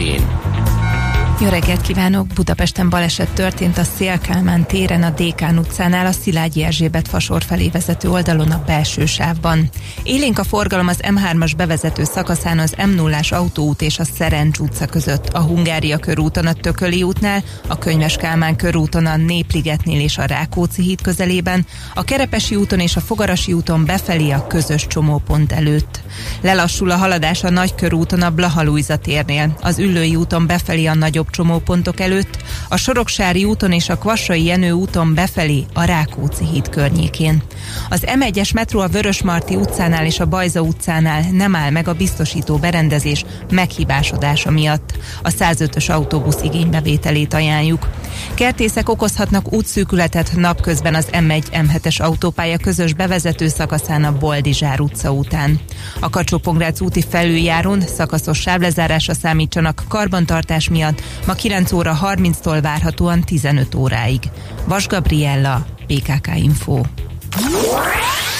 S11: Jó reggelt kívánok! Budapesten baleset történt a Szélkálmán téren a Dékán utcánál a Szilágyi Erzsébet fasor felé vezető oldalon a belső sávban. Élénk a forgalom az M3-as bevezető szakaszán az m 0 autóút és a Szerencs utca között, a Hungária körúton a Tököli útnál, a Könyves Kálmán körúton a Népligetnél és a Rákóczi híd közelében, a Kerepesi úton és a Fogarasi úton befelé a közös csomópont előtt. Lelassul a haladás a Nagykörúton a Blahalújza térnél, az Üllői úton befelé a nagyobb csomópontok előtt, a Soroksári úton és a Kvassai Jenő úton befelé a Rákóczi híd környékén. Az M1-es metró a Vörösmarty utcánál és a Bajza utcánál nem áll meg a biztosító berendezés meghibásodása miatt. A 105-ös autóbusz igénybevételét ajánljuk. Kertészek okozhatnak útszűkületet napközben az M1 M7-es autópálya közös bevezető szakaszán a Boldizsár utca után. A kacsó úti felüljárón szakaszos sávlezárásra számítsanak karbantartás miatt ma 9 óra 30-tól várhatóan 15 óráig. Vas Gabriella, PKK Info.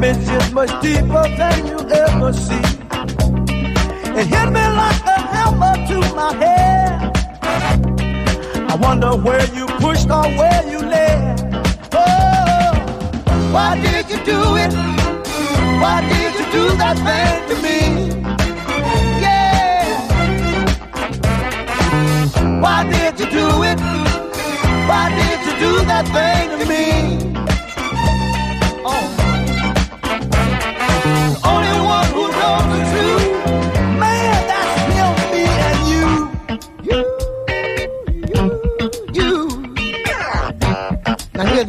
S12: Damage is much deeper than you ever see. It hit me like a hammer to my head. I wonder where you pushed or where you led. Oh, why did you do it? Why did you do that thing to me? Yeah. Why did you do it? Why did you do that thing to me?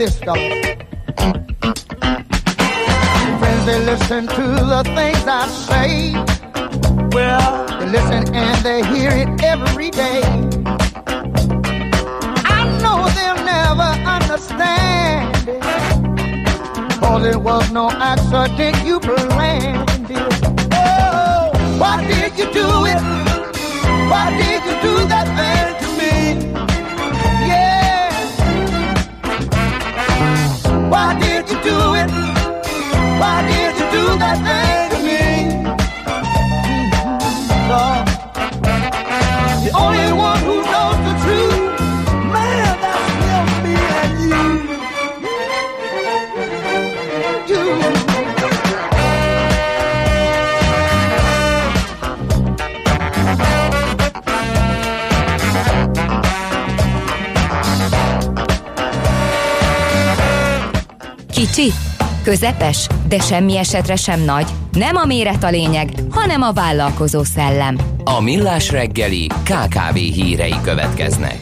S12: This, fellas. Friends, they listen to the things I say. Well, they listen and they hear it every day. I know they'll never understand it. Cause it was no accident you planned it. Oh, why did you do it? Why did you do that thing Why did you do it? Why did you do that thing
S13: Kicsi, közepes, de semmi esetre sem nagy. Nem a méret a lényeg, hanem a vállalkozó szellem.
S1: A millás reggeli KKV hírei következnek.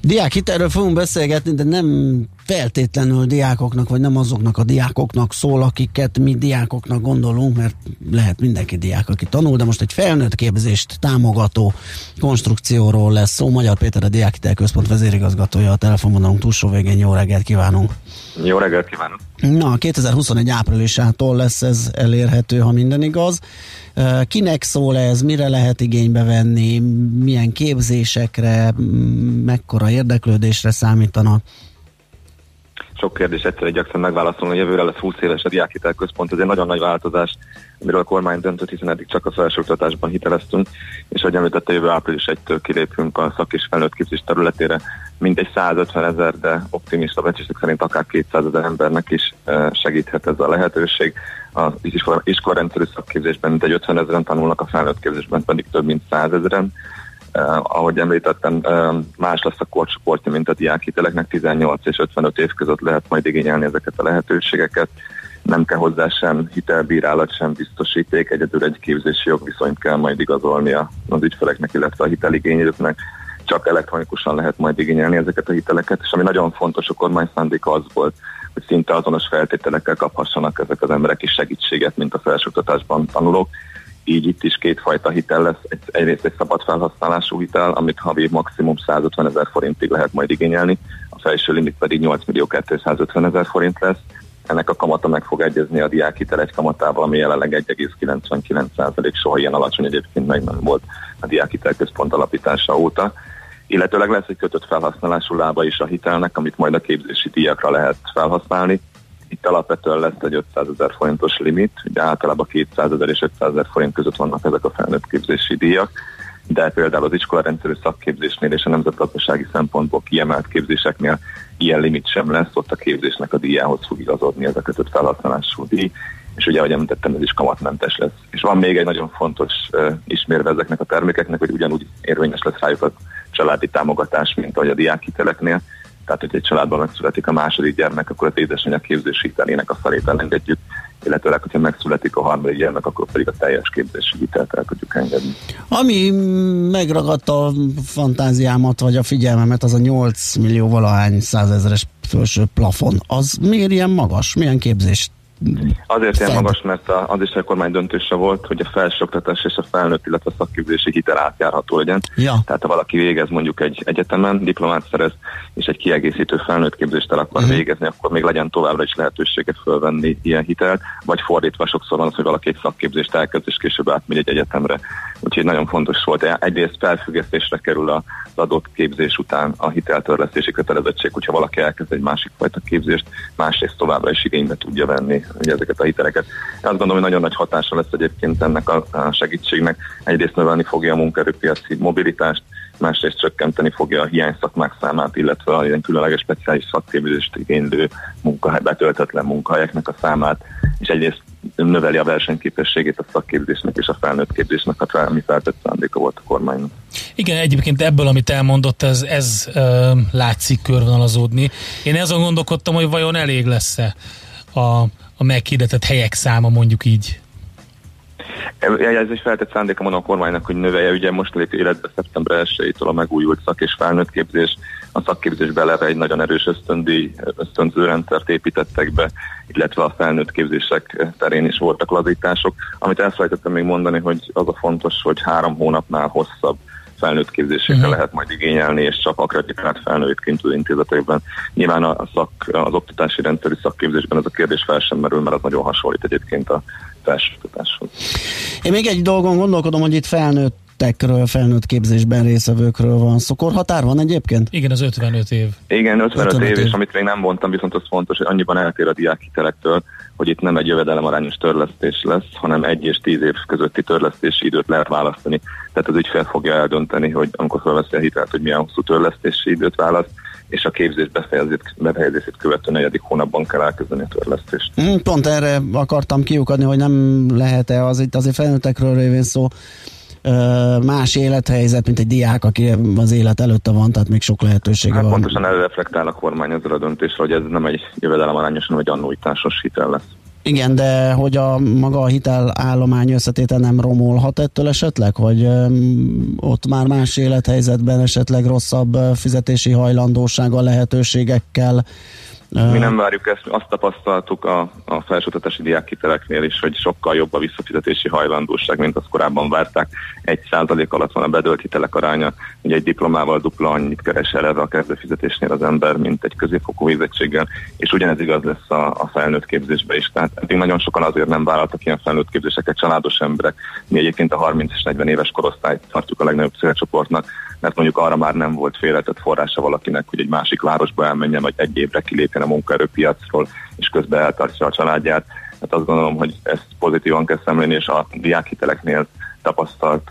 S3: Diák hitelről fogunk beszélgetni, de nem feltétlenül diákoknak, vagy nem azoknak a diákoknak szól, akiket mi diákoknak gondolunk, mert lehet mindenki diák, aki tanul, de most egy felnőtt képzést támogató konstrukcióról lesz szó. Magyar Péter a Diák Hitelközpont vezérigazgatója a telefonvonalunk túlsó végén. Jó reggelt kívánunk!
S14: Jó reggelt kívánok!
S3: Na, 2021 áprilisától lesz ez elérhető, ha minden igaz. Kinek szól ez, mire lehet igénybe venni, milyen képzésekre, mekkora érdeklődésre számítanak?
S14: Sok kérdés egyszerre igyekszem megválaszolni, jövőre lesz 20 éves a diákhitel központ, ez egy nagyon nagy változás, amiről a kormány döntött, hiszen eddig csak a felsőoktatásban hiteleztünk, és ahogy említette, jövő április 1-től kilépünk a szak és felnőtt képzés területére, mintegy 150 ezer, de optimista becslések szerint akár 200 ezer embernek is segíthet ez a lehetőség. Az iskolarendszerű szakképzésben mintegy 50 ezeren tanulnak, a felnőtt képzésben pedig több mint 100 ezeren. Uh, ahogy említettem, uh, más lesz a korcsoportja, mint a diákhiteleknek, 18 és 55 év között lehet majd igényelni ezeket a lehetőségeket. Nem kell hozzá sem hitelbírálat, sem biztosíték, egyedül egy képzési jogviszonyt kell majd igazolni az ügyfeleknek, illetve a hiteligénylőknek. Csak elektronikusan lehet majd igényelni ezeket a hiteleket, és ami nagyon fontos, a kormány szándéka az volt, hogy szinte azonos feltételekkel kaphassanak ezek az emberek is segítséget, mint a felsőoktatásban tanulók így itt is kétfajta hitel lesz. Egy, egyrészt egy szabad felhasználású hitel, amit havi maximum 150 ezer forintig lehet majd igényelni, a felső limit pedig 8 millió 250 ezer forint lesz. Ennek a kamata meg fog egyezni a diákhitel egy kamatával, ami jelenleg 1,99% soha ilyen alacsony egyébként meg nem volt a diákhitel központ alapítása óta. Illetőleg lesz egy kötött felhasználású lába is a hitelnek, amit majd a képzési díjakra lehet felhasználni itt alapvetően lesz egy 500 ezer forintos limit, ugye általában 200 ezer és 500 ezer forint között vannak ezek a felnőtt képzési díjak, de például az iskolarendszerű szakképzésnél és a nemzetgazdasági szempontból kiemelt képzéseknél ilyen limit sem lesz, ott a képzésnek a díjához fog igazodni ez a kötött felhasználású díj, és ugye, ahogy említettem, ez is kamatmentes lesz. És van még egy nagyon fontos uh, ismérve ezeknek a termékeknek, hogy ugyanúgy érvényes lesz rájuk a családi támogatás, mint ahogy a diákhiteleknél. Tehát, hogy egy családban megszületik a második gyermek, akkor az édesanyja képzési hitelének a felét elengedjük, illetőleg, hogyha megszületik a harmadik gyermek, akkor pedig a teljes képzési hitelt el tudjuk engedni.
S3: Ami megragadta a fantáziámat, vagy a figyelmemet, az a 8 millió valahány százezeres felső plafon. Az miért ilyen magas? Milyen képzést
S14: Azért ilyen magas, mert az is a kormány döntése volt, hogy a felsőoktatás és a felnőtt, illetve a szakképzési hitel átjárható legyen.
S3: Ja.
S14: Tehát ha valaki végez mondjuk egy egyetemen, diplomát szerez, és egy kiegészítő felnőtt képzést el akar uh-huh. végezni, akkor még legyen továbbra is lehetőséget fölvenni ilyen hitelt, vagy fordítva sokszor van az, hogy valaki egy szakképzést elkezd, és később átmegy egy egyetemre. Úgyhogy nagyon fontos volt. Egyrészt felfüggesztésre kerül az adott képzés után a hiteltörlesztési kötelezettség, hogyha valaki elkezd egy másik fajta képzést, másrészt továbbra is igénybe tudja venni ugye ezeket a hiteleket. Azt gondolom, hogy nagyon nagy hatása lesz egyébként ennek a segítségnek. Egyrészt növelni fogja a munkaerőpiaci mobilitást, másrészt csökkenteni fogja a hiány szakmák számát, illetve a ilyen különleges speciális szakképzést igénylő munkahely, betöltetlen munkahelyeknek a számát, és egyrészt növeli a versenyképességét a szakképzésnek és a felnőtt képzésnek, ami feltett szándéka volt a kormánynak.
S4: Igen, egyébként ebből, amit elmondott, ez, ez ö, látszik körvonalazódni. Én azon gondolkodtam, hogy vajon elég lesz-e a, a meghirdetett helyek száma, mondjuk így.
S14: Ez is feltett szándéka van a kormánynak, hogy növelje, ugye most lép életbe szeptember 1-től a megújult szak és felnőtt képzés. A szakképzésbe eleve egy nagyon erős ösztöndi, ösztönző rendszert építettek be, illetve a felnőtt képzések terén is voltak lazítások. Amit elfelejtettem még mondani, hogy az a fontos, hogy három hónapnál hosszabb felnőtt képzésekre uh-huh. lehet majd igényelni, és csak akreditált felnőttként tud intézetekben. Nyilván a szak, az oktatási rendszeri szakképzésben ez a kérdés fel sem merül, mert az nagyon hasonlít egyébként a felsőoktatáshoz.
S3: Én még egy dolgon gondolkodom, hogy itt felnőtt tekről, felnőtt képzésben részevőkről van szó. Korhatár van egyébként?
S4: Igen, az 55 év.
S14: Igen, 55, 55 év, év, és amit még nem mondtam, viszont az fontos, hogy annyiban eltér a diákhitelektől, hogy itt nem egy jövedelemarányos törlesztés lesz, hanem egy és tíz év közötti törlesztési időt lehet választani. Tehát az ügyfél fogja eldönteni, hogy amikor felveszi a hitelt, hogy milyen hosszú törlesztési időt választ, és a képzés befejezését követő negyedik hónapban kell elkezdeni a törlesztést.
S3: Mm, pont erre akartam kiukadni, hogy nem lehet-e az itt azért felnőttekről révén szó, más élethelyzet, mint egy diák, aki az élet előtte van, tehát még sok lehetősége hát
S14: van. Pontosan erre reflektál a kormány ezzel a döntésre, hogy ez nem egy jövedelemarányosan, vagy annuitásos hitel lesz.
S3: Igen, de hogy a maga a hitelállomány összetétel nem romolhat ettől esetleg, hogy ott már más élethelyzetben esetleg rosszabb fizetési hajlandósággal, lehetőségekkel
S14: mi nem várjuk ezt, azt tapasztaltuk a, a felsőoktatási diákhiteleknél is, hogy sokkal jobb a visszafizetési hajlandóság, mint azt korábban várták. Egy százalék alatt van a bedölt hitelek aránya, ugye egy diplomával dupla annyit keres eleve a kezdőfizetésnél az ember, mint egy középfokú végzettséggel, és ugyanez igaz lesz a, a felnőtt képzésbe is. Tehát eddig nagyon sokan azért nem vállaltak ilyen felnőtt képzéseket, családos emberek. Mi egyébként a 30 és 40 éves korosztályt tartjuk a legnagyobb célcsoportnak, mert mondjuk arra már nem volt félretett forrása valakinek, hogy egy másik városba elmenjen, vagy egy évre kilépjen a munkaerőpiacról, és közben eltartsa a családját. Hát azt gondolom, hogy ezt pozitívan kell szemlélni, és a diákhiteleknél tapasztalt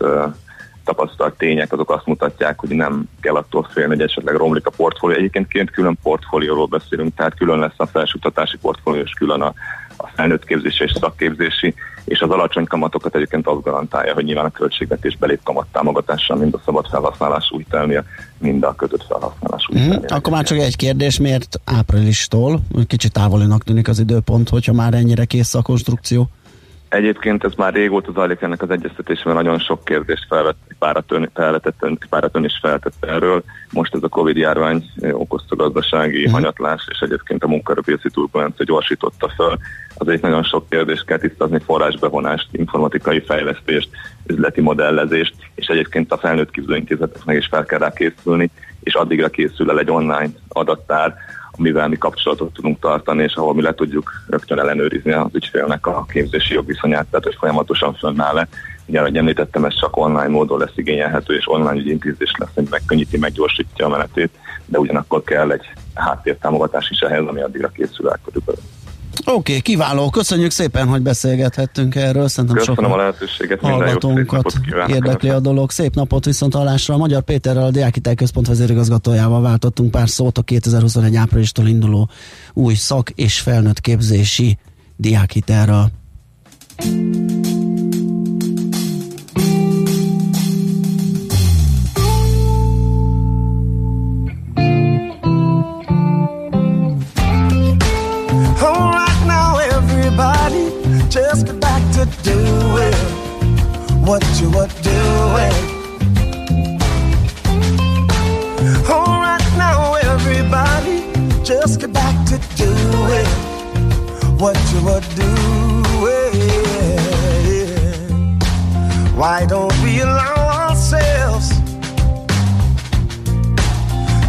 S14: tapasztalt tények azok azt mutatják, hogy nem kell attól félni, hogy esetleg romlik a portfólió. Egyébként külön portfólióról beszélünk, tehát külön lesz a felsőoktatási portfólió, és külön a, a felnőtt képzési és szakképzési, és az alacsony kamatokat egyébként azt garantálja, hogy nyilván a költségvetés belép kamat támogatással mind a szabad felhasználású hitelnél, mind a kötött felhasználású
S3: mm-hmm. Akkor már csak egy kérdés, miért áprilistól? Kicsit távolinak tűnik az időpont, hogyha már ennyire kész a konstrukció.
S14: Egyébként ez már régóta zajlik ennek az egyeztetésben, nagyon sok kérdést felvett, párat ön, felvetett, párat ön is feltett erről. Most ez a Covid járvány okozta gazdasági mm. hanyatlás, és egyébként a munkaerőpiaci turbulencia gyorsította fel. Azért nagyon sok kérdést kell tisztázni, forrásbevonást, informatikai fejlesztést, üzleti modellezést, és egyébként a felnőtt képzőintézeteknek is fel kell rá készülni, és addigra készül el egy online adattár, amivel mi kapcsolatot tudunk tartani, és ahol mi le tudjuk rögtön ellenőrizni az ügyfélnek a képzési jogviszonyát, tehát hogy folyamatosan fönnáll-e. Ugye, ahogy említettem, ez csak online módon lesz igényelhető, és online ügyintézés lesz, hogy megkönnyíti, meggyorsítja a menetét, de ugyanakkor kell egy háttértámogatás is ehhez, ami addigra készül el körülbelül.
S3: Oké, okay, kiváló. Köszönjük szépen, hogy beszélgethettünk erről.
S14: Szerintem Köszönöm a lehetőséget.
S3: Hallgatónkat érdekli a dolog. Szép napot viszont hallásra. A Magyar Péterrel, a Diákitel Központ vezérigazgatójával váltottunk pár szót a 2021 áprilistól induló új szak és felnőtt képzési diákhitelről.
S15: Just get back to doing what you were doing. Alright now, everybody, just get back to doing what you were doing. Why don't we allow ourselves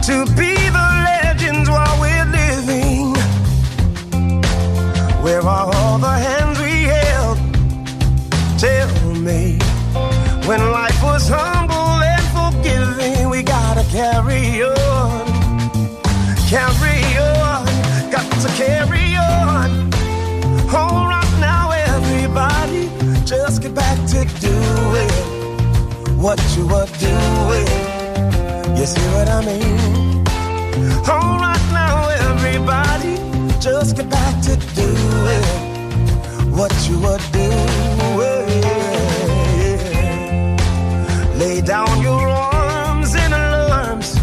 S15: to be the legends while we're living? Where are when life was humble and forgiving, we gotta carry on, carry on, got to carry on. All right now, everybody, just get back to doing what you were doing. You see what I mean? All right now, everybody, just get back to doing what you were doing. Lay down your arms in alarms.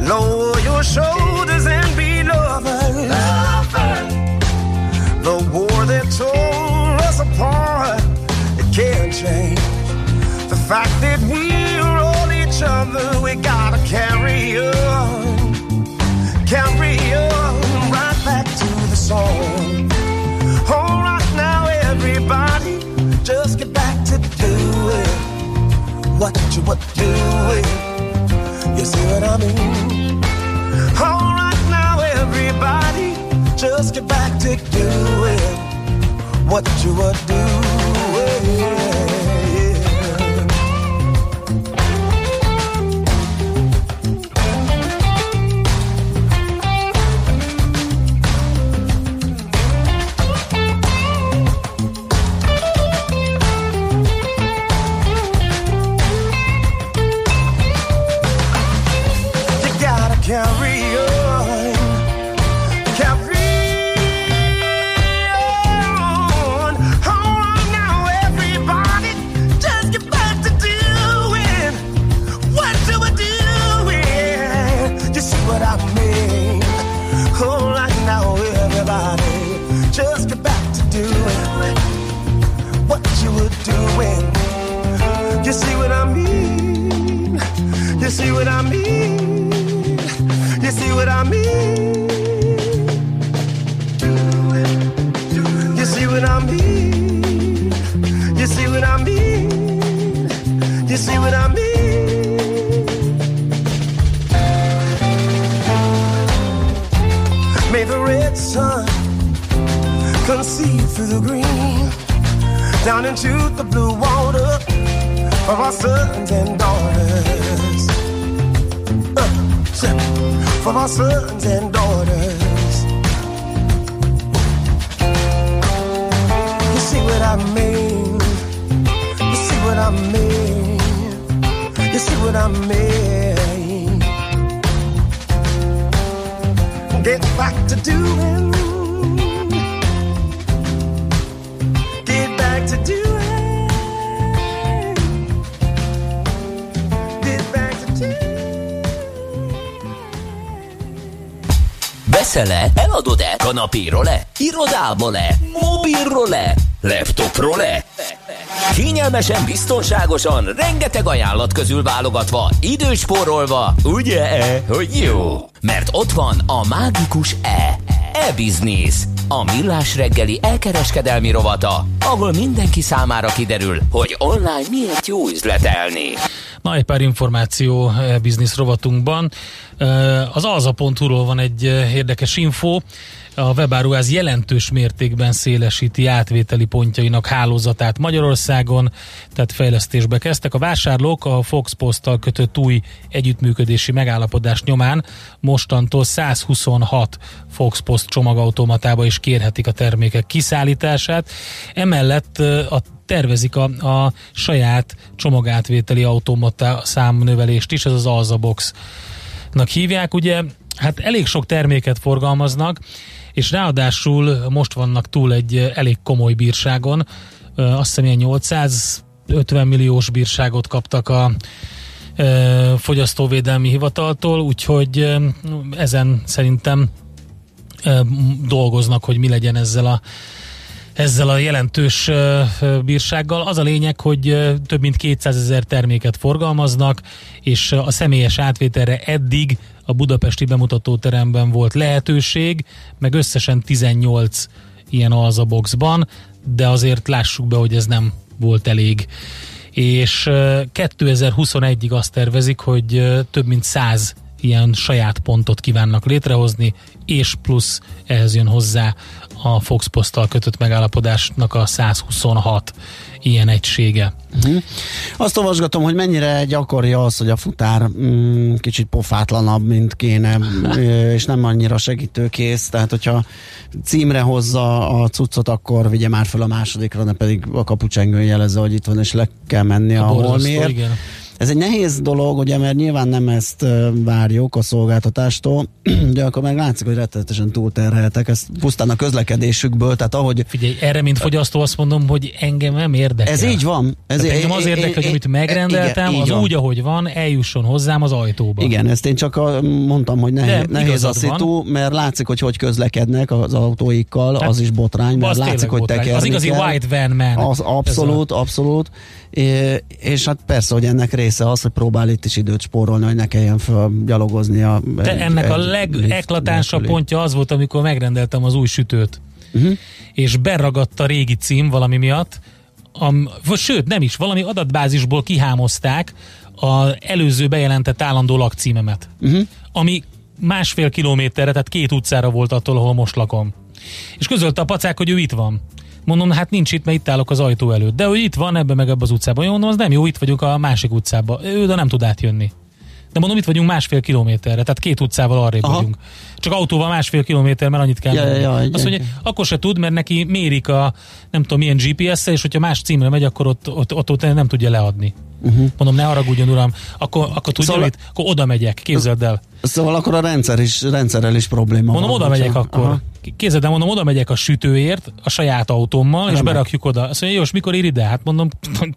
S15: Lower your shoulders and be lovers. The war that tore us apart, it can't change. The fact that we're all each other, we gotta carry on. Carry on right back to the song. What you were doing. You see what I mean? All right now, everybody, just get back to doing what you were doing.
S1: Kanapéról-e? Irodából-e? Mobilról-e? Laptopról-e? Kényelmesen, biztonságosan, rengeteg ajánlat közül válogatva, időspórolva, ugye-e, hogy jó? Mert ott van a mágikus E. E-Business. A millás reggeli elkereskedelmi rovata, ahol mindenki számára kiderül, hogy online miért jó üzletelni.
S4: Na, egy pár információ biznisz rovatunkban. Eh, Az alza.hu-ról van egy eh, érdekes info. A webáruház jelentős mértékben szélesíti átvételi pontjainak hálózatát Magyarországon, tehát fejlesztésbe kezdtek. A vásárlók a Fox Posttal kötött új együttműködési megállapodás nyomán mostantól 126 Fox Post csomagautomatába is kérhetik a termékek kiszállítását. Emellett a tervezik a, a saját csomagátvételi automata számnövelést is, ez az Alza Box-nak hívják, ugye, hát elég sok terméket forgalmaznak, és ráadásul most vannak túl egy elég komoly bírságon, Ö, azt hiszem ilyen 850 milliós bírságot kaptak a ö, fogyasztóvédelmi hivataltól, úgyhogy ezen szerintem dolgoznak, hogy mi legyen ezzel a ezzel a jelentős bírsággal. Az a lényeg, hogy több mint 200 ezer terméket forgalmaznak, és a személyes átvételre eddig a budapesti bemutatóteremben volt lehetőség, meg összesen 18 ilyen alza boxban, de azért lássuk be, hogy ez nem volt elég. És ö, 2021-ig azt tervezik, hogy több mint 100 ilyen saját pontot kívánnak létrehozni, és plusz ehhez jön hozzá a Fox Posttal kötött megállapodásnak a 126 ilyen egysége.
S3: Uh-huh. Azt olvasgatom, hogy mennyire gyakori az, hogy a futár mm, kicsit pofátlanabb, mint kéne, és nem annyira segítőkész, tehát hogyha címre hozza a cuccot, akkor vigye már fel a másodikra, ne pedig a kapucsengőn jelezze, hogy itt van, és le kell menni a, a holmiért.
S4: igen.
S3: Ez egy nehéz dolog, ugye, mert nyilván nem ezt várjuk a szolgáltatástól, de akkor meg látszik, hogy rettenetesen túlterheltek, ez pusztán a közlekedésükből, tehát ahogy...
S4: Figyelj, erre, mint fogyasztó azt mondom, hogy engem nem érdekel.
S3: Ez így van. Ez
S4: Ez engem az érdekel, hogy amit megrendeltem,
S3: igen,
S4: az
S3: van.
S4: úgy, ahogy van, eljusson hozzám az ajtóba.
S3: Igen, ezt én csak mondtam, hogy nehéz,
S4: De
S3: nehéz a szitu, mert látszik, hogy hogy közlekednek az autóikkal,
S4: Hát,
S3: az is botrány, mert látszik, hogy
S4: botrány.
S3: tekerni
S4: Az igazi
S3: kell.
S4: white van man.
S3: Az abszolút, abszolút. És hát persze, hogy ennek része az, hogy próbál itt is időt spórolni, hogy ne kelljen gyalogoznia.
S4: De
S3: egy-
S4: ennek a
S3: egy
S4: legeklatánsabb
S3: nélküli.
S4: pontja az volt, amikor megrendeltem az új sütőt.
S3: Uh-huh.
S4: És beragadt a régi cím valami miatt, am, vagy sőt, nem is, valami adatbázisból kihámozták az előző bejelentett állandó lakcímemet.
S3: Uh-huh.
S4: Ami másfél kilométerre, tehát két utcára volt attól, ahol most lakom. És közölte a pacák, hogy ő itt van. Mondom, hát nincs itt, mert itt állok az ajtó előtt. De hogy itt van, ebbe meg ebbe az utcában. Jó, mondom, az nem jó, itt vagyunk a másik utcában. Ő de nem tud átjönni. De mondom, itt vagyunk másfél kilométerre, tehát két utcával arrébb
S3: Aha.
S4: vagyunk. Csak autóval másfél kilométer, mert annyit kell
S3: Ja,
S4: menni.
S3: ja, ja,
S4: Azt mondja, akkor se tud, mert neki mérik a nem tudom milyen GPS-szel, és hogyha más címre megy, akkor ott, ott, ott, ott nem tudja leadni.
S3: Uh-huh.
S4: Mondom, ne haragudjon, uram, akkor, akkor tudja,
S3: Szóval-
S4: mit? Akkor oda megyek, képzeld el.
S3: Szóval akkor a rendszer is, rendszerrel is probléma
S4: Mondom,
S3: van.
S4: oda megyek akkor.
S3: Aha.
S4: Képzeld el, mondom, oda megyek a sütőért, a saját autómmal, és
S3: Remek.
S4: berakjuk oda. Azt mondja, jó, és mikor ér ide? Hát mondom,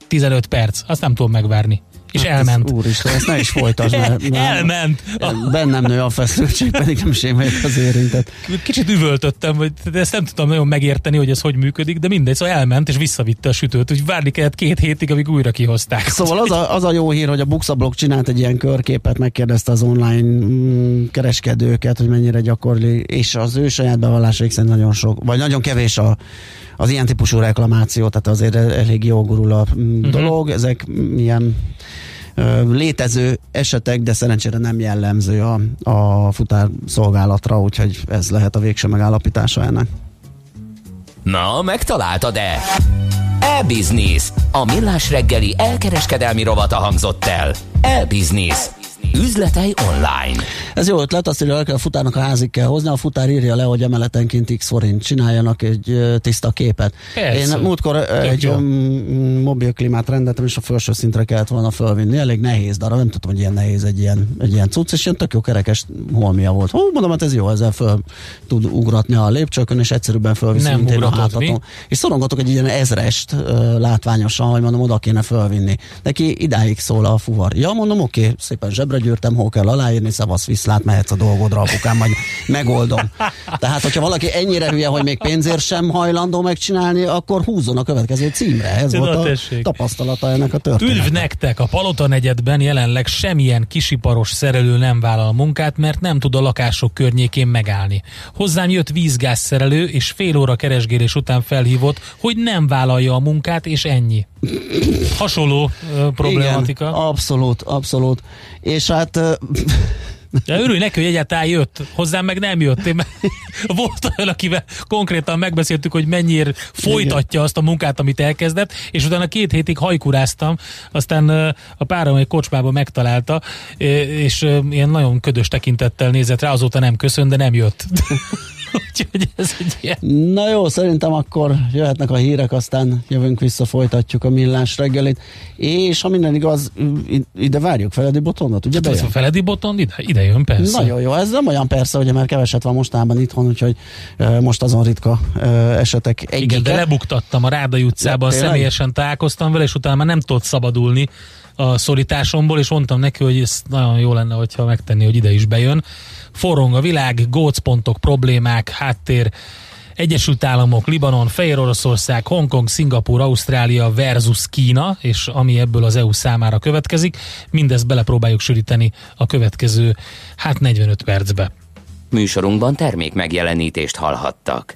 S4: 15 perc. Azt nem tudom megvárni. És
S3: Hát
S4: elment.
S3: Ez, úristen, ezt ne is folytasd, mert
S4: Elment.
S3: bennem nő a feszültség, pedig nem sémelyek az érintett.
S4: Kicsit üvöltöttem, vagy ezt nem tudtam nagyon megérteni, hogy ez hogy működik, de mindegy, szóval elment és visszavitte a sütőt, úgy várni kellett két hétig, amíg újra kihozták.
S3: Szóval az a, az a jó hír, hogy a Buxablog csinált egy ilyen körképet, megkérdezte az online mm, kereskedőket, hogy mennyire gyakori, és az ő saját bevallásaik szerint nagyon sok, vagy nagyon kevés a, az ilyen típusú reklamáció, tehát azért elég jó gurul a
S4: Mhm.
S3: dolog. Ezek ilyen létező esetek, de szerencsére nem jellemző a, a futár szolgálatra, úgyhogy ez lehet a végső megállapítása ennek.
S1: Na, megtaláltad-e? E-Business. A millás reggeli elkereskedelmi rovata hangzott el. E-Business. Üzletei online.
S3: Ez jó ötlet, azt írja, kell a futárnak a házig kell hozni, a futár írja le, hogy emeletenként x forint csináljanak egy tiszta képet.
S4: Persze.
S3: Én múltkor egy
S4: jó.
S3: um, mobilklímát rendeltem, és a felső szintre kellett volna fölvinni. Elég nehéz darab, nem tudtam, hogy ilyen nehéz egy ilyen, egy ilyen cucc, és ilyen tök jó kerekes holmia volt. Hú, mondom, hát ez jó, ezzel föl tud ugratni a lépcsőkön, és egyszerűbben fölviszi,
S4: Nem
S3: mint én a
S4: mi?
S3: És szorongatok egy ilyen ezrest látványosan, hogy mondom, oda kéne fölvinni. Neki idáig szól a fuvar. Ja, mondom, oké, szépen zsebre gyűrtem, hol kell aláírni, szavasz, viszlát, mehetsz a dolgodra, apukám, majd megoldom. Tehát, hogyha valaki ennyire hülye, hogy még pénzért sem hajlandó megcsinálni, akkor húzzon a következő címre. Ez
S4: Na,
S3: volt a
S4: tessék.
S3: tapasztalata ennek a történetnek.
S4: Üdv nektek! A Palota negyedben jelenleg semmilyen kisiparos szerelő nem vállal munkát, mert nem tud a lakások környékén megállni. Hozzám jött vízgázszerelő, és fél óra keresgélés után felhívott, hogy nem vállalja a munkát, és ennyi. Hasonló ö, problematika.
S3: Igen, abszolút, abszolút. És hát
S4: Ja, örülj neki, hogy egyáltalán jött. Hozzám meg nem jött. Én volt olyan, akivel konkrétan megbeszéltük, hogy mennyire folytatja azt a munkát, amit elkezdett, és utána két hétig hajkuráztam, aztán a párom egy kocsmába megtalálta, és ilyen nagyon ködös tekintettel nézett rá, azóta nem köszön, de nem jött. Úgyhogy ez egy ilyen...
S3: Na jó, szerintem akkor jöhetnek a hírek, aztán jövünk vissza, folytatjuk a millás reggelit. És ha minden igaz, ide várjuk Feledi Botondot, ugye
S4: Hát a Feledi Boton ide, ide jön, persze.
S3: Nagyon jó, ez nem olyan persze, ugye, mert keveset van mostában itthon, úgyhogy ö, most azon ritka ö, esetek egyike.
S4: Igen, de lebuktattam a Rádai utcában,
S3: Ja,
S4: személyesen találkoztam vele, és utána már nem tudott szabadulni a szorításomból, és mondtam neki, hogy ez nagyon jó lenne, hogyha megtenni, hogy ide is bejön. Forrong a világ, gócpontok, problémák, háttér, Egyesült Államok, Libanon, Fehér Oroszország, Hongkong, Szingapúr, Ausztrália versus Kína, és ami ebből az EU számára következik, mindezt belepróbáljuk sűríteni a következő, hát 45 percbe.
S1: Műsorunkban termék megjelenítést hallhattak.